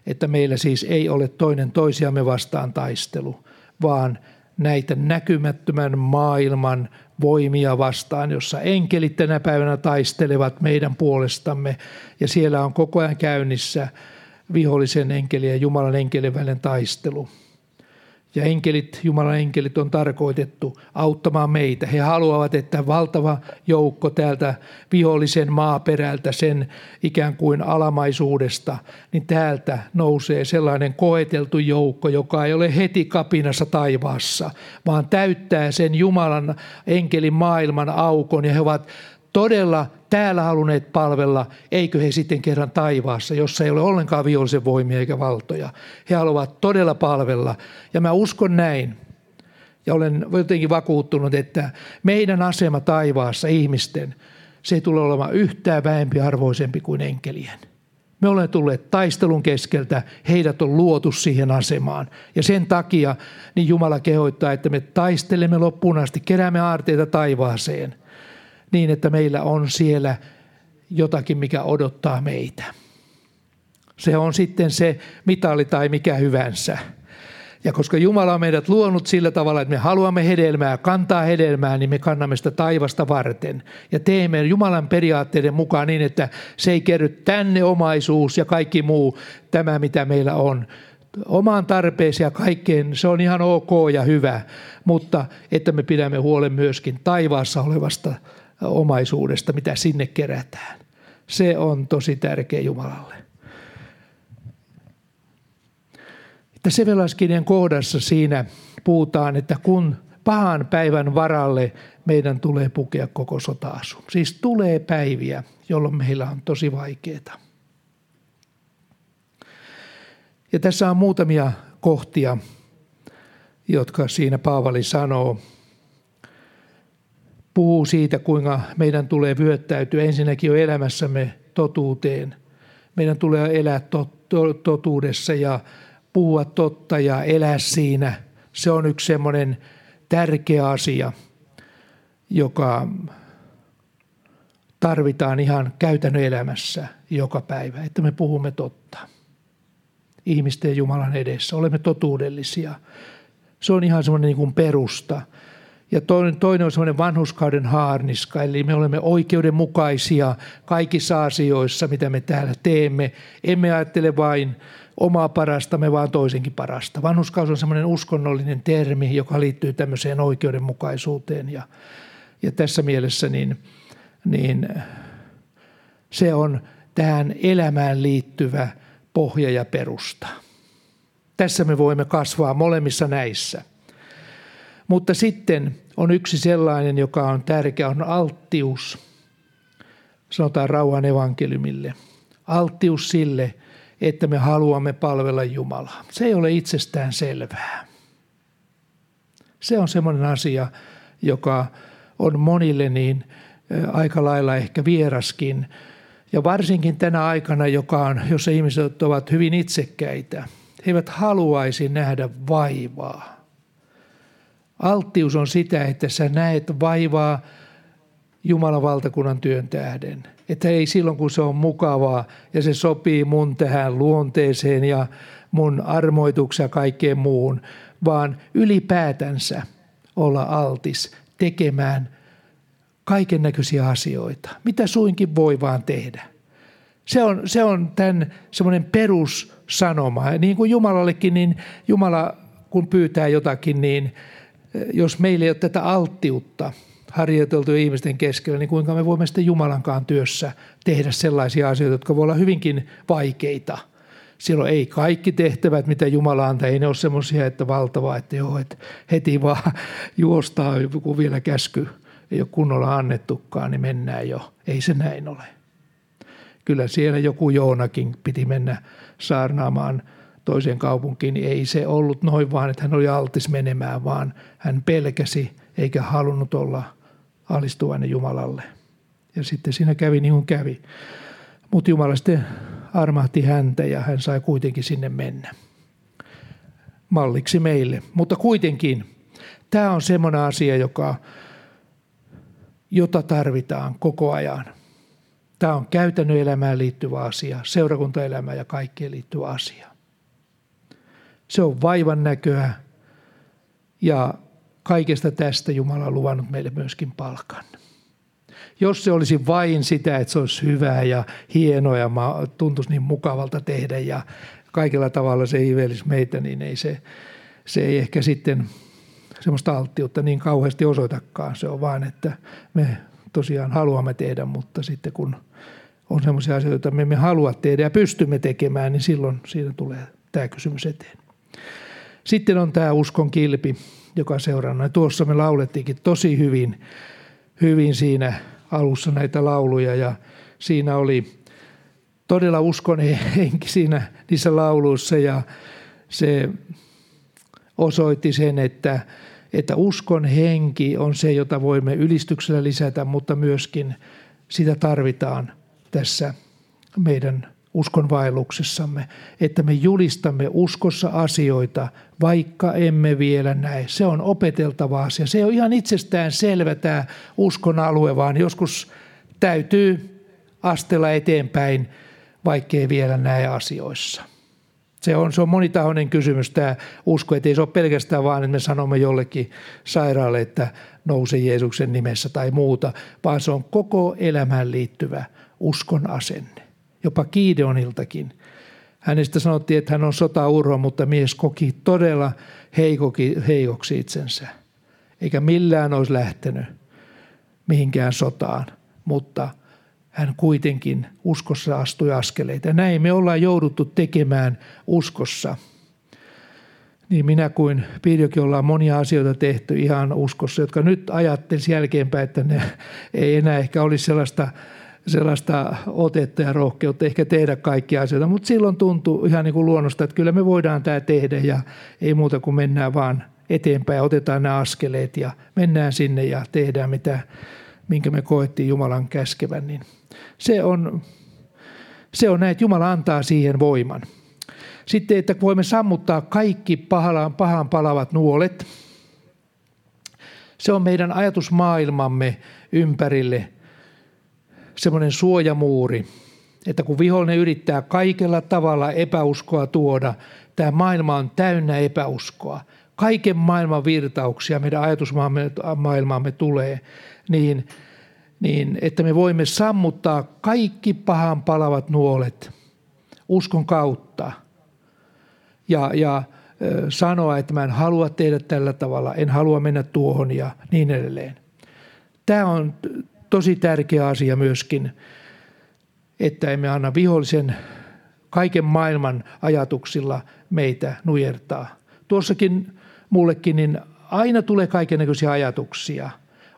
että meillä siis ei ole toinen toisiamme vastaan taistelu, vaan näitä näkymättömän maailman voimia vastaan, jossa enkelit tänä päivänä taistelevat meidän puolestamme. Ja siellä on koko ajan käynnissä vihollisen enkeli ja Jumalan enkelin välinen taistelu – ja enkelit, Jumalan enkelit on tarkoitettu auttamaan meitä. He haluavat, että valtava joukko täältä vihollisen maaperältä, sen ikään kuin alamaisuudesta, niin täältä nousee sellainen koeteltu joukko, joka ei ole heti kapinassa taivaassa, vaan täyttää sen Jumalan enkelin maailman aukon ja he ovat todella täällä halunneet palvella, eikö he sitten kerran taivaassa, jossa ei ole ollenkaan vihollisen voimia eikä valtoja. He haluavat todella palvella. Ja mä uskon näin, ja olen jotenkin vakuuttunut, että meidän asema taivaassa ihmisten, se ei tule olemaan yhtään vähempiarvoisempi kuin enkelien. Me olemme tulleet taistelun keskeltä, heidät on luotu siihen asemaan. Ja sen takia niin Jumala kehoittaa, että me taistelemme loppuun asti, keräämme aarteita taivaaseen – niin, että meillä on siellä jotakin, mikä odottaa meitä. Se on sitten se mitali tai mikä hyvänsä. Ja koska Jumala on meidät luonut sillä tavalla, että me haluamme hedelmää, kantaa hedelmää, niin me kannamme sitä taivasta varten. Ja teemme Jumalan periaatteiden mukaan niin, että se ei kerry tänne omaisuus ja kaikki muu, tämä mitä meillä on, omaan tarpeeseen ja kaikkeen, se on ihan ok ja hyvä, mutta että me pidämme huolen myöskin taivaassa olevasta omaisuudesta, mitä sinne kerätään. Se on tosi tärkeä Jumalalle. Että Sevelaiskirjan kohdassa siinä puhutaan, että kun pahan päivän varalle meidän tulee pukea koko sotaasu. Siis tulee päiviä, jolloin meillä on tosi vaikeaa. Ja tässä on muutamia kohtia, jotka siinä Paavali sanoo – puhuu siitä, kuinka meidän tulee vyöttäytyä ensinnäkin jo elämässämme totuuteen. Meidän tulee elää totuudessa ja puhua totta ja elää siinä. Se on yksi semmoinen tärkeä asia, joka tarvitaan ihan käytännön elämässä joka päivä, että me puhumme totta. Ihmisten ja Jumalan edessä olemme totuudellisia. Se on ihan semmoinen niin kuin perusta – ja toinen, toinen on semmoinen vanhuskauden haarniska, eli me olemme oikeudenmukaisia kaikissa asioissa, mitä me täällä teemme. Emme ajattele vain omaa parastamme, vaan toisenkin parasta. Vanhuskaus on semmoinen uskonnollinen termi, joka liittyy tämmöiseen oikeudenmukaisuuteen. Ja, ja tässä mielessä niin, niin se on tähän elämään liittyvä pohja ja perusta. Tässä me voimme kasvaa molemmissa näissä – mutta sitten on yksi sellainen, joka on tärkeä, on alttius. Sanotaan rauhan evankeliumille. Alttius sille, että me haluamme palvella Jumalaa. Se ei ole itsestään selvää. Se on semmoinen asia, joka on monille niin aika lailla ehkä vieraskin. Ja varsinkin tänä aikana, joka on, jos ihmiset ovat hyvin itsekkäitä, he eivät haluaisi nähdä vaivaa Alttius on sitä, että sä näet vaivaa Jumalan valtakunnan työn tähden. Että ei silloin, kun se on mukavaa ja se sopii mun tähän luonteeseen ja mun armoitukseen ja kaikkeen muuhun, vaan ylipäätänsä olla altis tekemään kaiken näköisiä asioita, mitä suinkin voi vaan tehdä. Se on, se on tämän semmoinen perussanoma. Niin kuin Jumalallekin, niin Jumala kun pyytää jotakin, niin jos meillä ei ole tätä alttiutta harjoiteltu ihmisten keskellä, niin kuinka me voimme sitten Jumalankaan työssä tehdä sellaisia asioita, jotka voi olla hyvinkin vaikeita. Silloin ei kaikki tehtävät, mitä Jumala antaa, ei ne ole semmoisia, että valtavaa, että joo, että heti vaan juostaa, kun vielä käsky ei ole kunnolla annettukaan, niin mennään jo. Ei se näin ole. Kyllä siellä joku Joonakin piti mennä saarnaamaan toiseen kaupunkiin, niin ei se ollut noin vaan, että hän oli altis menemään, vaan hän pelkäsi eikä halunnut olla alistuvainen Jumalalle. Ja sitten siinä kävi niin kuin kävi. Mutta Jumala sitten armahti häntä ja hän sai kuitenkin sinne mennä. Malliksi meille. Mutta kuitenkin tämä on semmoinen asia, joka, jota tarvitaan koko ajan. Tämä on käytännön elämään liittyvä asia, seurakuntaelämään ja kaikkeen liittyvä asia. Se on vaivan näköä ja kaikesta tästä Jumala on luvannut meille myöskin palkan. Jos se olisi vain sitä, että se olisi hyvää ja hienoa ja tuntuisi niin mukavalta tehdä ja kaikella tavalla se ivelisi meitä, niin ei se, se ei ehkä sitten semmoista alttiutta niin kauheasti osoitakaan. Se on vaan, että me tosiaan haluamme tehdä, mutta sitten kun on semmoisia asioita, joita me emme halua tehdä ja pystymme tekemään, niin silloin siinä tulee tämä kysymys eteen. Sitten on tämä uskon kilpi, joka seurannut. Tuossa me laulettiinkin tosi hyvin, hyvin siinä alussa näitä lauluja ja siinä oli todella uskon henki siinä niissä lauluissa ja se osoitti sen, että, että uskon henki on se, jota voimme ylistyksellä lisätä, mutta myöskin sitä tarvitaan tässä meidän uskonvaelluksessamme, että me julistamme uskossa asioita, vaikka emme vielä näe. Se on opeteltava asia. Se on ihan itsestään selvä tämä uskon alue, vaan joskus täytyy astella eteenpäin, vaikkei vielä näe asioissa. Se on, se on monitahoinen kysymys tämä usko, että ei se ole pelkästään vaan, että me sanomme jollekin sairaalle, että nouse Jeesuksen nimessä tai muuta, vaan se on koko elämään liittyvä uskon asenne jopa Kiideoniltakin. Hänestä sanottiin, että hän on sotauro, mutta mies koki todella heikoki, heikoksi itsensä. Eikä millään olisi lähtenyt mihinkään sotaan, mutta hän kuitenkin uskossa astui askeleita. Näin me ollaan jouduttu tekemään uskossa. Niin minä kuin Pirjokin ollaan monia asioita tehty ihan uskossa, jotka nyt ajattelisi jälkeenpäin, että ne ei enää ehkä olisi sellaista sellaista otetta ja rohkeutta ehkä tehdä kaikkia asioita, mutta silloin tuntuu ihan niin kuin luonnosta, että kyllä me voidaan tämä tehdä ja ei muuta kuin mennään vaan eteenpäin otetaan nämä askeleet ja mennään sinne ja tehdään mitä, minkä me koettiin Jumalan käskevän, niin se on, se on näin, että Jumala antaa siihen voiman. Sitten, että voimme sammuttaa kaikki pahaan, pahaan palavat nuolet. Se on meidän ajatusmaailmamme ympärille semmoinen suojamuuri, että kun vihollinen yrittää kaikella tavalla epäuskoa tuoda, tämä maailma on täynnä epäuskoa. Kaiken maailman virtauksia meidän ajatusmaailmaamme tulee, niin, niin että me voimme sammuttaa kaikki pahan palavat nuolet uskon kautta ja, ja sanoa, että mä en halua tehdä tällä tavalla, en halua mennä tuohon ja niin edelleen. Tämä on tosi tärkeä asia myöskin, että emme anna vihollisen kaiken maailman ajatuksilla meitä nujertaa. Tuossakin mullekin niin aina tulee kaikenlaisia ajatuksia.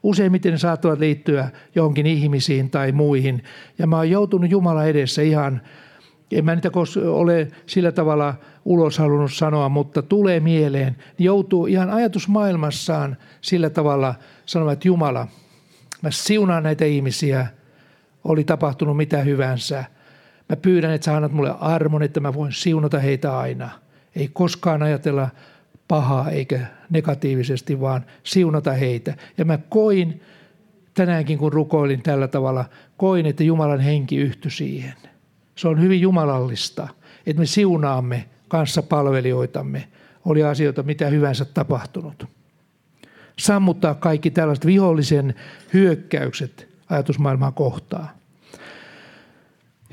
Useimmiten ne saattavat liittyä johonkin ihmisiin tai muihin. Ja mä oon joutunut Jumala edessä ihan, en mä niitä ole sillä tavalla ulos halunnut sanoa, mutta tulee mieleen, joutuu ihan ajatusmaailmassaan sillä tavalla sanomaan, että Jumala – Mä siunaan näitä ihmisiä, oli tapahtunut mitä hyvänsä. Mä pyydän, että sä annat mulle armon, että mä voin siunata heitä aina. Ei koskaan ajatella pahaa eikä negatiivisesti, vaan siunata heitä. Ja mä koin tänäänkin, kun rukoilin tällä tavalla, koin, että Jumalan henki yhtyi siihen. Se on hyvin jumalallista, että me siunaamme kanssa palvelijoitamme. Oli asioita mitä hyvänsä tapahtunut sammuttaa kaikki tällaiset vihollisen hyökkäykset ajatusmaailmaa kohtaan.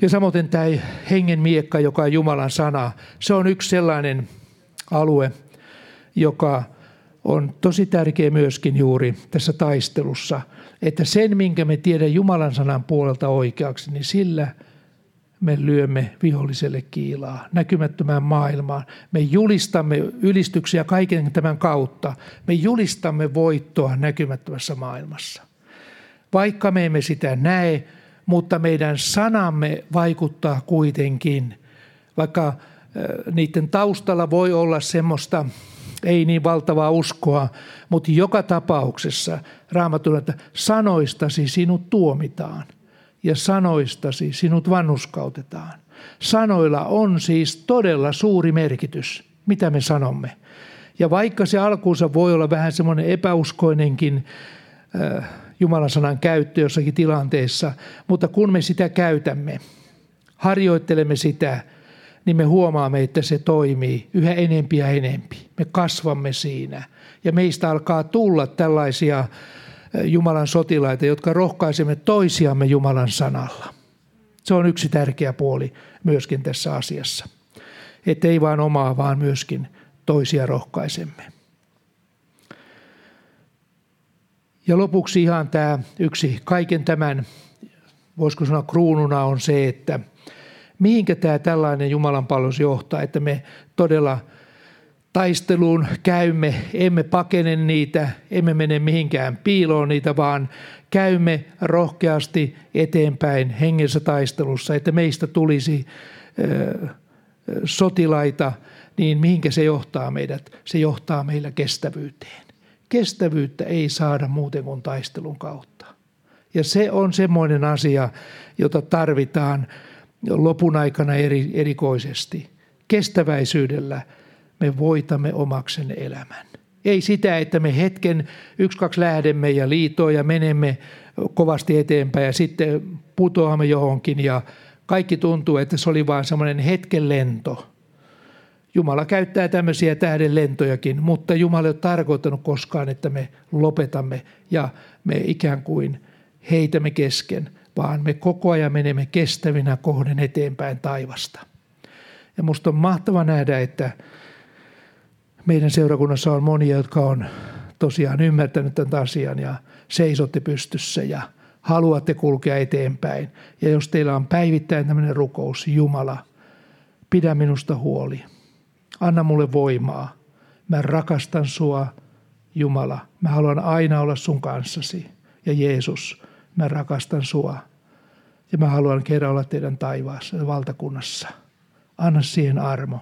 Ja samoin tämä hengen miekka, joka on Jumalan sana, se on yksi sellainen alue, joka on tosi tärkeä myöskin juuri tässä taistelussa, että sen, minkä me tiedän Jumalan sanan puolelta oikeaksi, niin sillä me lyömme viholliselle kiilaa, näkymättömään maailmaan. Me julistamme ylistyksiä kaiken tämän kautta. Me julistamme voittoa näkymättömässä maailmassa. Vaikka me emme sitä näe, mutta meidän sanamme vaikuttaa kuitenkin. Vaikka niiden taustalla voi olla semmoista ei niin valtavaa uskoa, mutta joka tapauksessa raamatulla, että sanoistasi sinut tuomitaan ja sanoistasi sinut vannuskautetaan. Sanoilla on siis todella suuri merkitys, mitä me sanomme. Ja vaikka se alkuunsa voi olla vähän semmoinen epäuskoinenkin äh, Jumalan sanan käyttö jossakin tilanteessa, mutta kun me sitä käytämme, harjoittelemme sitä, niin me huomaamme, että se toimii yhä enempi ja enempi. Me kasvamme siinä ja meistä alkaa tulla tällaisia Jumalan sotilaita, jotka rohkaisemme toisiamme Jumalan sanalla. Se on yksi tärkeä puoli myöskin tässä asiassa. Että ei vain omaa, vaan myöskin toisia rohkaisemme. Ja lopuksi ihan tämä yksi kaiken tämän, voisiko sanoa kruununa on se, että mihinkä tämä tällainen Jumalan palvelus johtaa, että me todella – taisteluun käymme, emme pakene niitä, emme mene mihinkään piiloon niitä, vaan käymme rohkeasti eteenpäin hengessä taistelussa, että meistä tulisi ö, sotilaita, niin mihinkä se johtaa meidät? Se johtaa meillä kestävyyteen. Kestävyyttä ei saada muuten kuin taistelun kautta. Ja se on semmoinen asia, jota tarvitaan lopun aikana eri, erikoisesti. Kestäväisyydellä – me voitamme omaksen elämän. Ei sitä, että me hetken yksi, kaksi lähdemme ja liitoon ja menemme kovasti eteenpäin ja sitten putoamme johonkin ja kaikki tuntuu, että se oli vain semmoinen hetken lento. Jumala käyttää tämmöisiä tähden lentojakin, mutta Jumala ei ole tarkoittanut koskaan, että me lopetamme ja me ikään kuin heitämme kesken, vaan me koko ajan menemme kestävinä kohden eteenpäin taivasta. Ja musta on mahtava nähdä, että meidän seurakunnassa on monia, jotka on tosiaan ymmärtänyt tämän asian ja seisotte pystyssä ja haluatte kulkea eteenpäin. Ja jos teillä on päivittäin tämmöinen rukous, Jumala, pidä minusta huoli. Anna mulle voimaa. Mä rakastan sua, Jumala. Mä haluan aina olla sun kanssasi. Ja Jeesus, mä rakastan sua. Ja mä haluan kerran olla teidän taivaassa, valtakunnassa. Anna siihen armo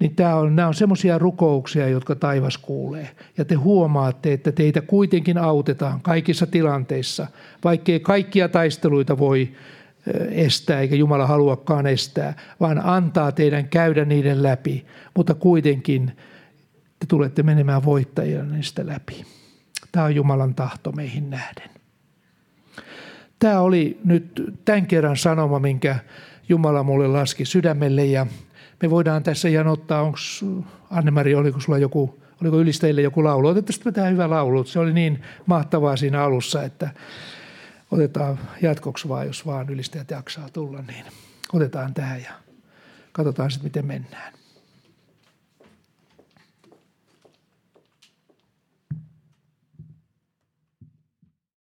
niin tämä on, nämä on semmoisia rukouksia, jotka taivas kuulee. Ja te huomaatte, että teitä kuitenkin autetaan kaikissa tilanteissa, vaikkei kaikkia taisteluita voi estää, eikä Jumala haluakaan estää, vaan antaa teidän käydä niiden läpi, mutta kuitenkin te tulette menemään voittajina niistä läpi. Tämä on Jumalan tahto meihin nähden. Tämä oli nyt tämän kerran sanoma, minkä Jumala mulle laski sydämelle ja me voidaan tässä ihan ottaa, onko Anne-Mari, oliko sulla joku, oliko ylistäjille joku laulu? Otetaan tähän hyvä laulu. Se oli niin mahtavaa siinä alussa, että otetaan jatkoksi vaan, jos vaan ylistäjät jaksaa tulla, niin otetaan tähän ja katsotaan sitten, miten mennään.